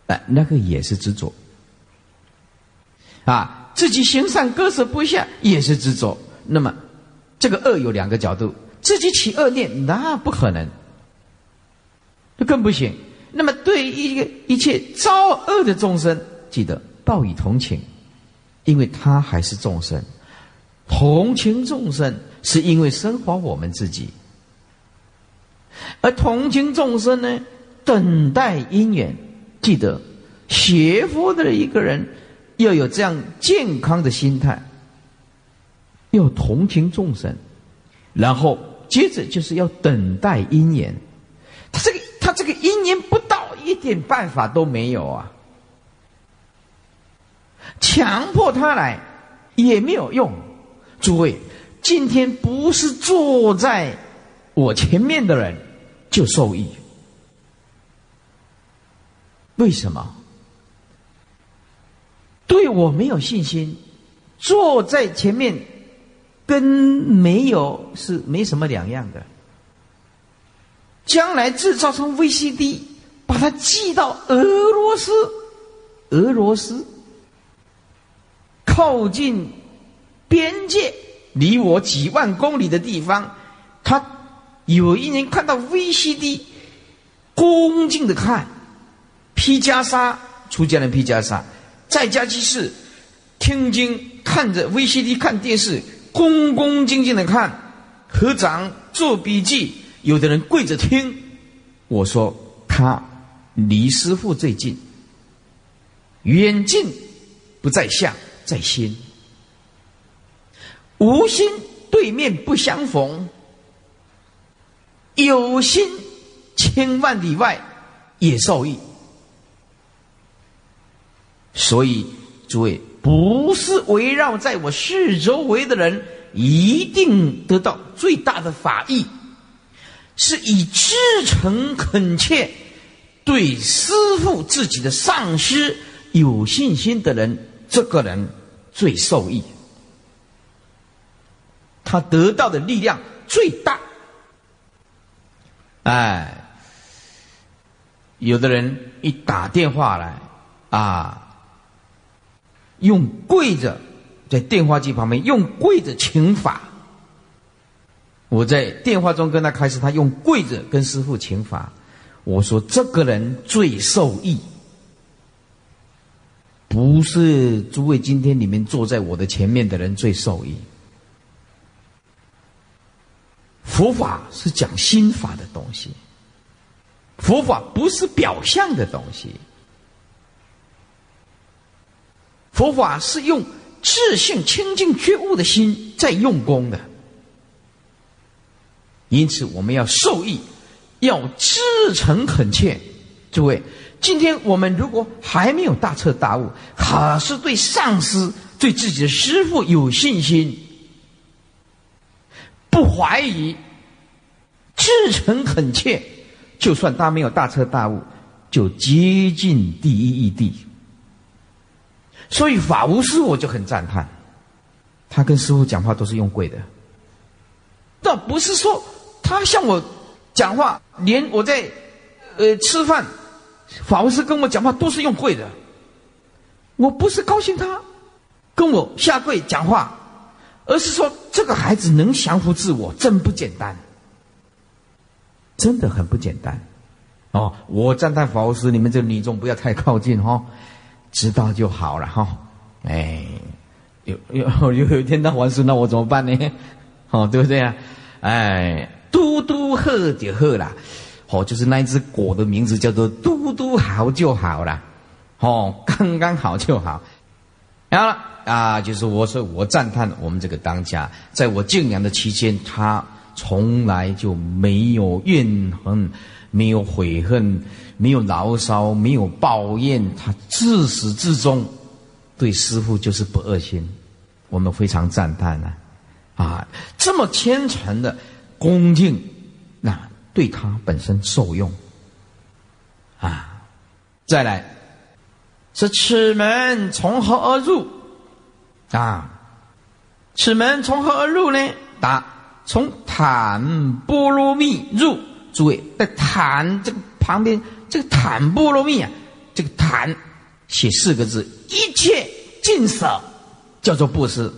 哎，那个也是执着啊。自己行善割舍不下也是执着，那么这个恶有两个角度，自己起恶念那不可能，这更不行。那么对一个一切遭恶的众生，记得报以同情，因为他还是众生，同情众生是因为生活我们自己，而同情众生呢，等待因缘，记得学佛的一个人。要有这样健康的心态，要同情众生，然后接着就是要等待因缘。他这个他这个因缘不到，一点办法都没有啊！强迫他来也没有用。诸位，今天不是坐在我前面的人就受益，为什么？对我没有信心，坐在前面，跟没有是没什么两样的。将来制造成 VCD，把它寄到俄罗斯，俄罗斯靠近边界，离我几万公里的地方，他有一年看到 VCD，恭敬的看，披袈裟，出家人披袈裟，在家居士听经，看着 VCD 看电视，恭恭敬敬的看，合掌做笔记。有的人跪着听，我说他离师父最近，远近不在相，在心。无心对面不相逢，有心千万里外也受益。所以诸位，不是围绕在我四周围的人一定得到最大的法益。是以至诚恳切对师父自己的上师有信心的人，这个人最受益，他得到的力量最大。哎，有的人一打电话来啊，用跪着在电话机旁边用跪着请法。我在电话中跟他开始，他用跪着跟师傅请法。我说这个人最受益，不是诸位今天里面坐在我的前面的人最受益。佛法是讲心法的东西，佛法不是表象的东西，佛法是用自信清净觉悟的心在用功的。因此，我们要受益，要至诚恳切。诸位，今天我们如果还没有大彻大悟，可是对上司、对自己的师傅有信心，不怀疑，至诚恳切，就算他没有大彻大悟，就接近第一义地。所以法无师，我就很赞叹，他跟师傅讲话都是用跪的，倒不是说。他向我讲话，连我在呃吃饭，法无师跟我讲话都是用跪的。我不是高兴他跟我下跪讲话，而是说这个孩子能降服自我，真不简单，真的很不简单。哦，我赞叹法务师，你们这女众不要太靠近哈，知道就好了哈。哎，有有 有有一天他还俗，那我怎么办呢？哦，对不对啊？哎。嘟嘟喝就喝啦，哦，就是那一只果的名字叫做嘟嘟好就好了，哦，刚刚好就好。然后啊，就是我说我赞叹我们这个当家，在我静养的期间，他从来就没有怨恨，没有悔恨，没有牢骚，没有抱怨，他自始至终对师傅就是不恶心，我们非常赞叹呢。啊，这么虔诚的。恭敬，那对他本身受用啊。再来，是此门从何而入啊？此门从何而入呢？答：从坦波罗蜜入。诸位，在坦这个旁边，这个坦波罗蜜啊，这个坦写四个字：一切尽舍，叫做布施，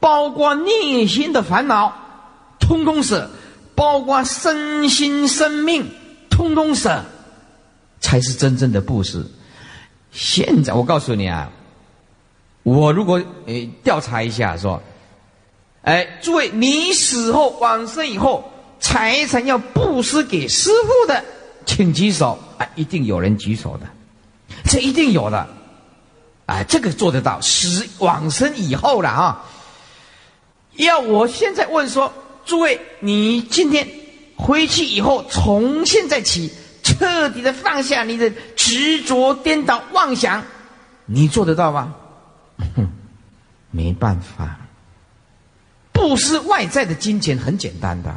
包括内心的烦恼。通通舍，包括身心生命，通通舍，才是真正的布施。现在我告诉你啊，我如果诶调查一下说，哎，诸位，你死后往生以后，财产要布施给师傅的，请举手啊！一定有人举手的，这一定有的，啊，这个做得到。死往生以后了啊，要我现在问说。诸位，你今天回去以后，从现在起，彻底的放下你的执着、颠倒、妄想，你做得到吗？哼，没办法。不是外在的金钱，很简单的，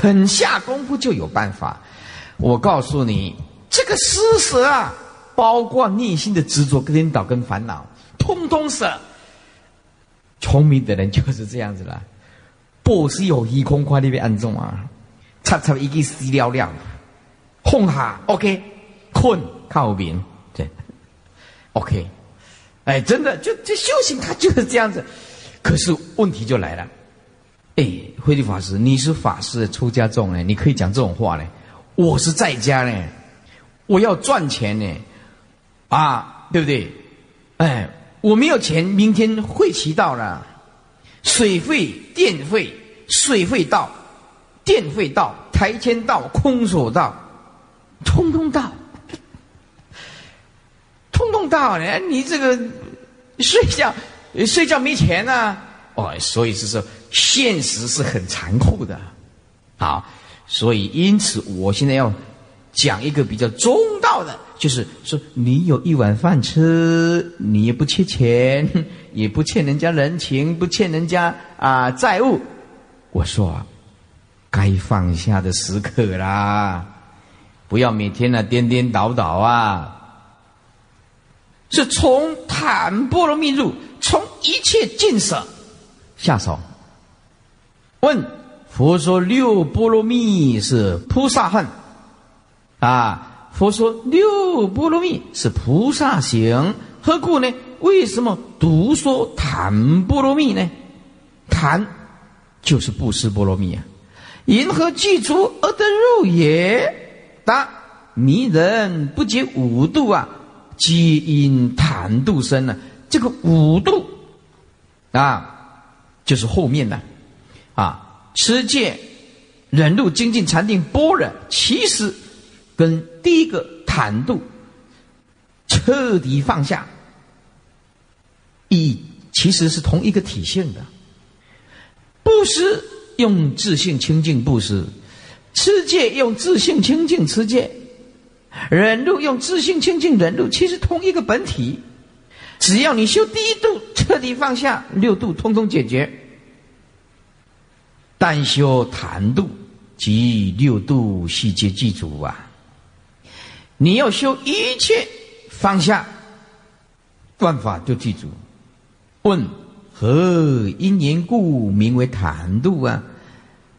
肯下功夫就有办法。我告诉你，这个施舍啊，包括内心的执着、跟颠倒跟烦恼，通通舍。聪明的人就是这样子了。不是有一空快的被安中啊！插插一个死了了，放下，OK，困靠边，对，OK，哎，真的，就这修行，他就是这样子。可是问题就来了，哎，慧律法师，你是法师出家众呢，你可以讲这种话呢？我是在家呢，我要赚钱呢，啊，对不对？哎，我没有钱，明天会期到了，水费、电费、水费到。电费到，台签到，空手到，通通到，通通到。哎，你这个睡觉睡觉没钱呢？哦，所以是说现实是很残酷的。好，所以因此我现在要讲一个比较中道的，就是说你有一碗饭吃，你也不缺钱，也不欠人家人情，不欠人家啊债务。我说。啊该放下的时刻啦，不要每天呢颠颠倒倒啊！是从坦波罗蜜入，从一切尽舍下手。问佛说六波罗蜜是菩萨恨啊？佛说六波罗蜜是菩萨行，何故呢？为什么独说坦波罗蜜呢？坦就是布施波罗蜜啊！因何具足而得入也？答：迷人不解五度啊，皆因谈度生呢。这个五度啊，就是后面的啊，啊持戒、忍辱、精进、禅定、般若，其实跟第一个坦度彻底放下，意其实是同一个体性的，不是。用自信清净布施，持戒用自信清净持戒，忍辱用自信清净忍辱，其实同一个本体。只要你修第一度，彻底放下六度，通通解决。但修谈度及六度细节记住啊！你要修一切放下，万法就记住。问何因缘故名为谈度啊？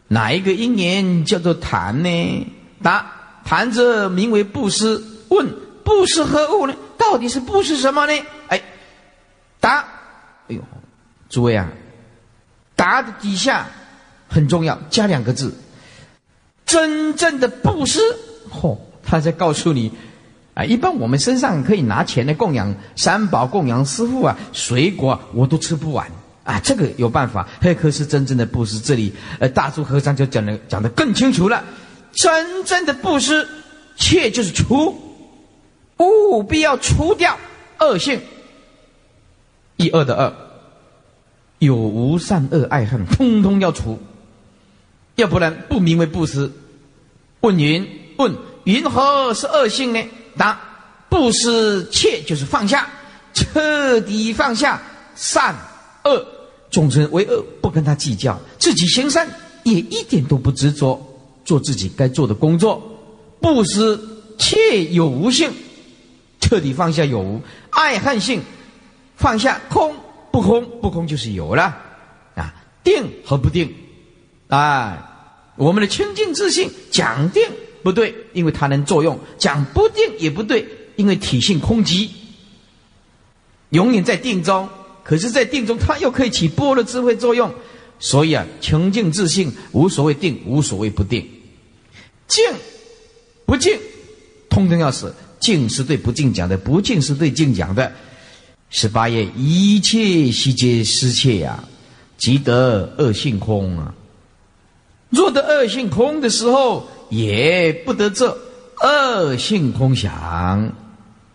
哪一个因缘叫做谈呢？答：谈者名为布施。问：布施何物呢？到底是布施什么呢？哎，答：哎呦，诸位啊，答的底下很重要，加两个字：真正的布施。嚯，他在告诉你啊，一般我们身上可以拿钱来供养三宝、供养师傅啊，水果啊我都吃不完。啊，这个有办法，黑可是真正的布施。这里，呃，大珠和尚就讲的讲的更清楚了。真正的布施，切就是除，务必要除掉恶性，一恶的恶，有无善恶爱恨，通通要除，要不然不名为布施。问云问云何是恶性呢？答：布施切就是放下，彻底放下善。恶，众生为恶，不跟他计较；自己行善，也一点都不执着，做自己该做的工作。不施切有无性，彻底放下有无爱恨性，放下空不空不空就是有了啊！定和不定啊！我们的清净自信讲定不对，因为它能作用；讲不定也不对，因为体性空寂，永远在定中。可是，在定中，它又可以起波的智慧作用，所以啊，清净自信无所谓定，无所谓不定，静不静，通通要死。静是对不静讲的，不静是对静讲的。十八页，一切悉皆失切呀，即得恶性空啊。若得恶性空的时候，也不得这恶性空想，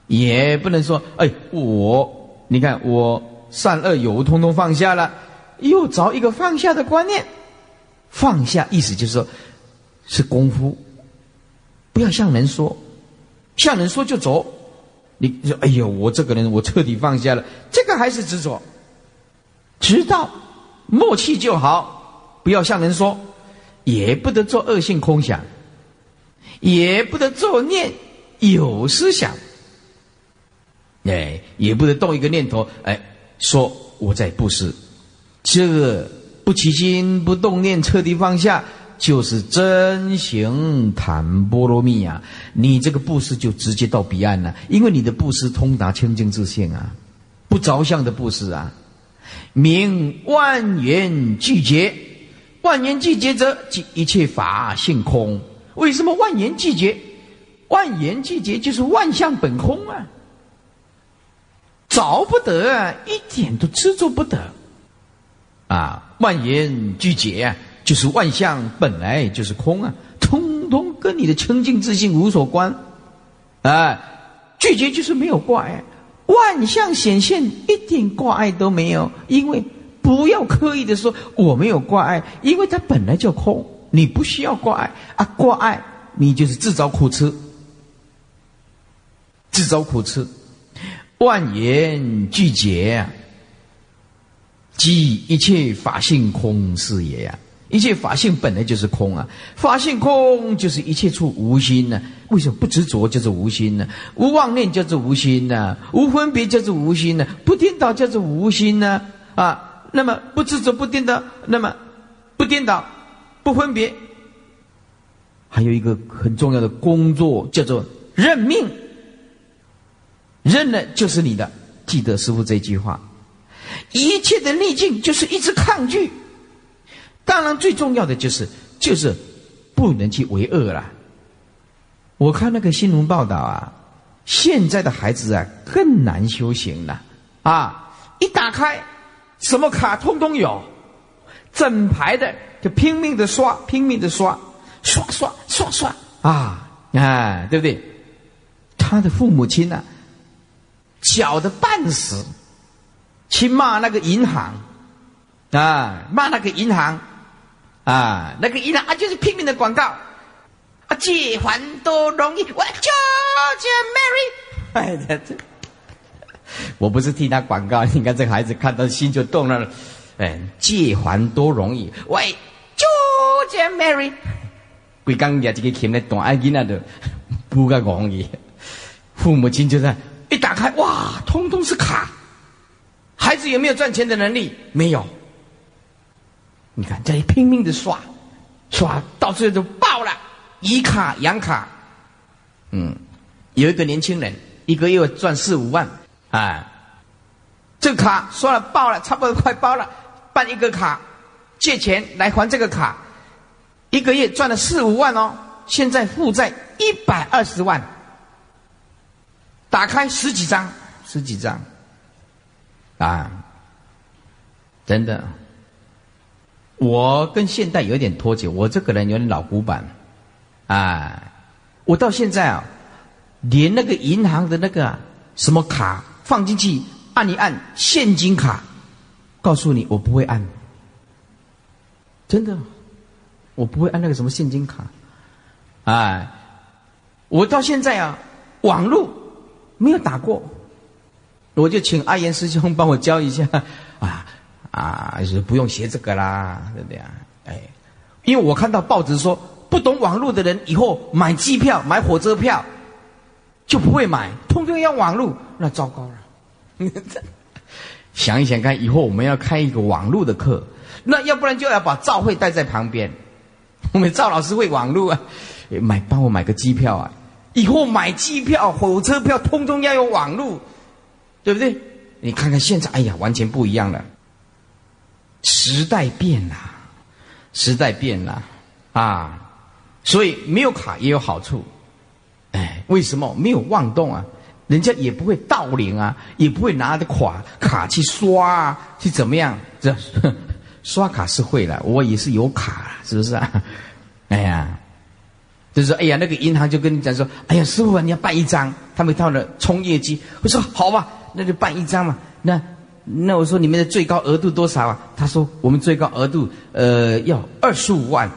也不能说，哎，我，你看我。善恶有通通放下了，又找一个放下的观念。放下意思就是说，是功夫，不要向人说，向人说就走。你说，哎呦，我这个人我彻底放下了，这个还是执着。直到默契就好，不要向人说，也不得做恶性空想，也不得作念有思想，哎，也不得动一个念头，哎。说我在布施，这不起心不动念，彻底放下，就是真行谈波罗蜜啊！你这个布施就直接到彼岸了，因为你的布施通达清净自性啊，不着相的布施啊，名万缘俱结。万缘俱结者，即一切法性空。为什么万缘俱结？万缘俱结就是万象本空啊，着不得，一点都执着不得啊！万缘俱结啊，就是万象本来就是空啊，通通跟你的清净自信无所关啊！拒绝就是没有挂碍，万象显现一点挂碍都没有，因为。不要刻意的说我没有挂碍，因为它本来就空，你不需要挂碍啊！挂碍你就是自找苦吃，自找苦吃。万言俱结，即一切法性空是也呀！一切法性本来就是空啊！法性空就是一切处无心呢？为什么不执着叫做无心呢？无妄念叫做无心呢？无分别叫做无心呢？不颠倒叫做无心呢？啊！那么不执着不颠倒，那么不颠倒不分别，还有一个很重要的工作叫做认命。认了就是你的，记得师傅这句话。一切的逆境就是一直抗拒，当然最重要的就是就是不能去为恶了。我看那个新闻报道啊，现在的孩子啊更难修行了啊，一打开。什么卡通通有，整排的就拼命的刷，拼命的刷，刷刷刷刷。啊啊，对不对？他的父母亲呢，搅得半死，去骂那个银行。啊，骂那个银行。啊，那个银行啊，就是拼命的广告。啊，借还多容易，我叫叫 Mary，哎，这。我不是替他广告，你看这个孩子看到心就动了，哎，借还多容易，喂，就这 Mary，规刚也这个钱呢，懂爱囡那的，不个容易，父母亲就在一打开，哇，通通是卡，孩子有没有赚钱的能力？没有，你看在拼命的刷，刷到最后都爆了，以卡养卡，嗯，有一个年轻人一个月赚四五万。哎，这个卡刷了爆了，差不多快爆了，办一个卡，借钱来还这个卡，一个月赚了四五万哦，现在负债一百二十万，打开十几张，十几张，啊，真的，我跟现代有点脱节，我这个人有点老古板，啊，我到现在啊，连那个银行的那个什么卡。放进去按一按现金卡，告诉你我不会按，真的，我不会按那个什么现金卡，哎，我到现在啊，网络没有打过，我就请阿言师兄帮我教一下。啊 啊，是不用学这个啦，对不对啊？哎，因为我看到报纸说，不懂网络的人以后买机票、买火车票就不会买，通通要网络，那糟糕了。想一想看，以后我们要开一个网络的课，那要不然就要把赵慧带在旁边。我们赵老师会网络啊，买帮我买个机票啊，以后买机票、火车票，通通要有网络，对不对？你看看现在，哎呀，完全不一样了。时代变了，时代变了啊！所以没有卡也有好处。哎，为什么没有妄动啊？人家也不会盗领啊，也不会拿着卡卡去刷啊，去怎么样？这刷卡是会了，我也是有卡，是不是啊？哎呀，就是说哎呀，那个银行就跟你讲说，哎呀，师傅啊，你要办一张，他们到了充业绩，我说好吧，那就办一张嘛。那那我说你们的最高额度多少啊？他说我们最高额度呃要二十五万，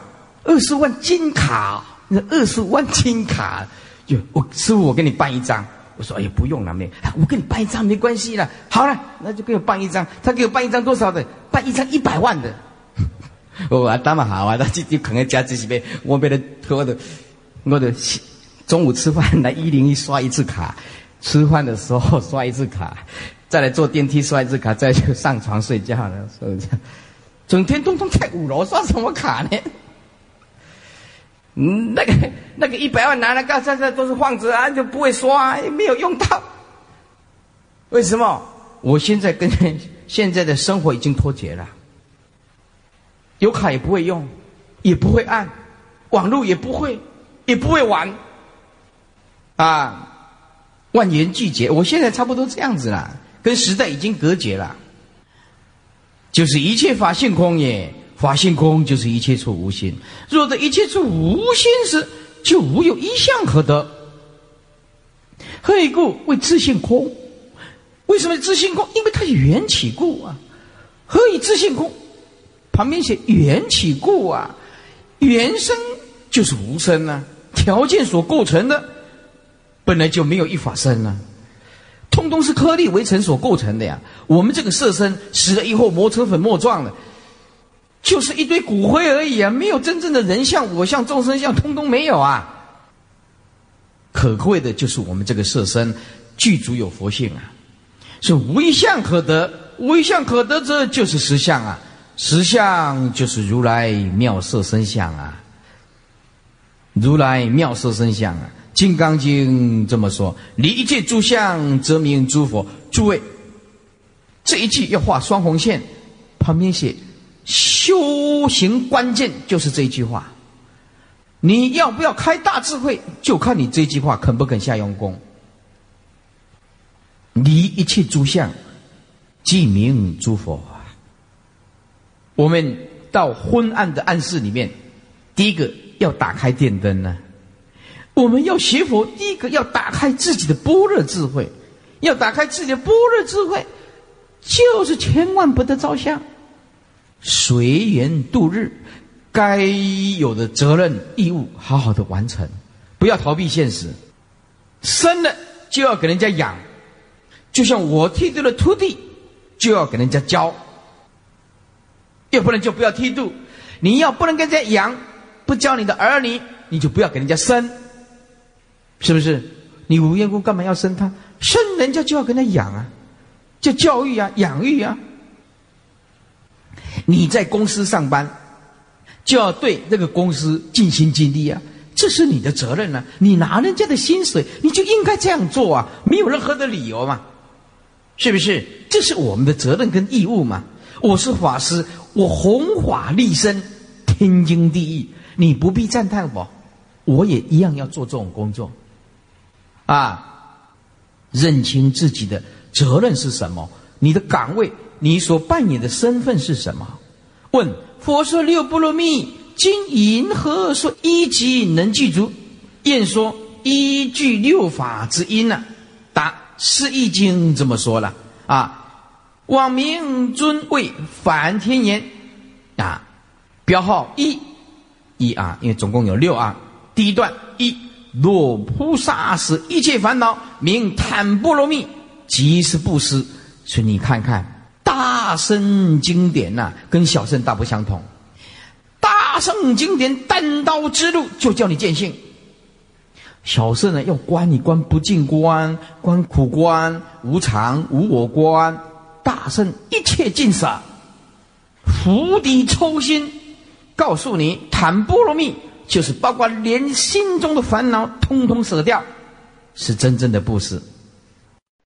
二十万金卡，那二十五万金卡，就我师傅我给你办一张。我说：“哎呀，不用了，没，我给你办一张没关系了。好了，那就给我办一张。他给我办一张多少的？办一张一百万的。我啊，那么好啊，他自己可能加这些呗。我被他拖的，我的中午吃饭来一零一刷一次卡，吃饭的时候 刷一次卡，再来坐电梯刷一次卡，再去上床睡觉了。所以，整天通通在五楼刷什么卡呢？嗯，那个那个一百万拿来干这这都是幌子啊，就不会刷，没有用到。为什么？我现在跟现在的生活已经脱节了，有卡也不会用，也不会按，网络也不会，也不会玩，啊，万言俱绝。我现在差不多这样子了，跟时代已经隔绝了，就是一切法性空也。法性空就是一切处无心，若得一切处无心时，就无有一相可得。何以故？为自性空。为什么自性空？因为它缘起故啊。何以自性空？旁边写缘起故啊。缘生就是无生啊，条件所构成的，本来就没有一法生啊，通通是颗粒围成所构成的呀。我们这个色身死了以后磨成粉末状了。就是一堆骨灰而已啊，没有真正的人像、我像、众生像，通通没有啊。可贵的就是我们这个色身具足有佛性啊，是无一相可得，无一相可得者就是实相啊，实相就是如来妙色身相啊，如来妙色身相啊，《金刚经》这么说：离一切诸相，则名诸佛。诸位，这一句要画双红线，旁边写。修行关键就是这一句话，你要不要开大智慧，就看你这句话肯不肯下用功。离一切诸相，即名诸佛。我们到昏暗的暗室里面，第一个要打开电灯呢。我们要学佛，第一个要打开自己的般若智慧，要打开自己的般若智慧，就是千万不得照相。随缘度日，该有的责任义务好好的完成，不要逃避现实。生了就要给人家养，就像我剃度了徒弟，就要给人家教，要不然就不要剃度。你要不能跟人家养，不教你的儿女，你就不要给人家生，是不是？你无缘故干嘛要生他？生人家就要跟他养啊，叫教育啊，养育啊。你在公司上班，就要对这个公司尽心尽力啊，这是你的责任啊！你拿人家的薪水，你就应该这样做啊，没有任何的理由嘛，是不是？这是我们的责任跟义务嘛。我是法师，我弘法立身，天经地义，你不必赞叹我，我也一样要做这种工作，啊，认清自己的责任是什么，你的岗位。你所扮演的身份是什么？问佛说六波罗蜜，今银何说一即能具足？验说依据六法之因呢？答是易经这么说了啊。往明尊为梵天言啊，标号一一啊，因为总共有六啊。第一段一，若菩萨是一切烦恼名坦波罗蜜，即是布施。所以你看看。大圣经典呐，跟小圣大不相同。大圣经典单刀直入，就叫你见性；小圣呢，要关你关不净关，关苦关，无常无我关。大圣一切尽舍，釜底抽薪，告诉你，坦波罗蜜就是包括连心中的烦恼通通舍掉，是真正的布施。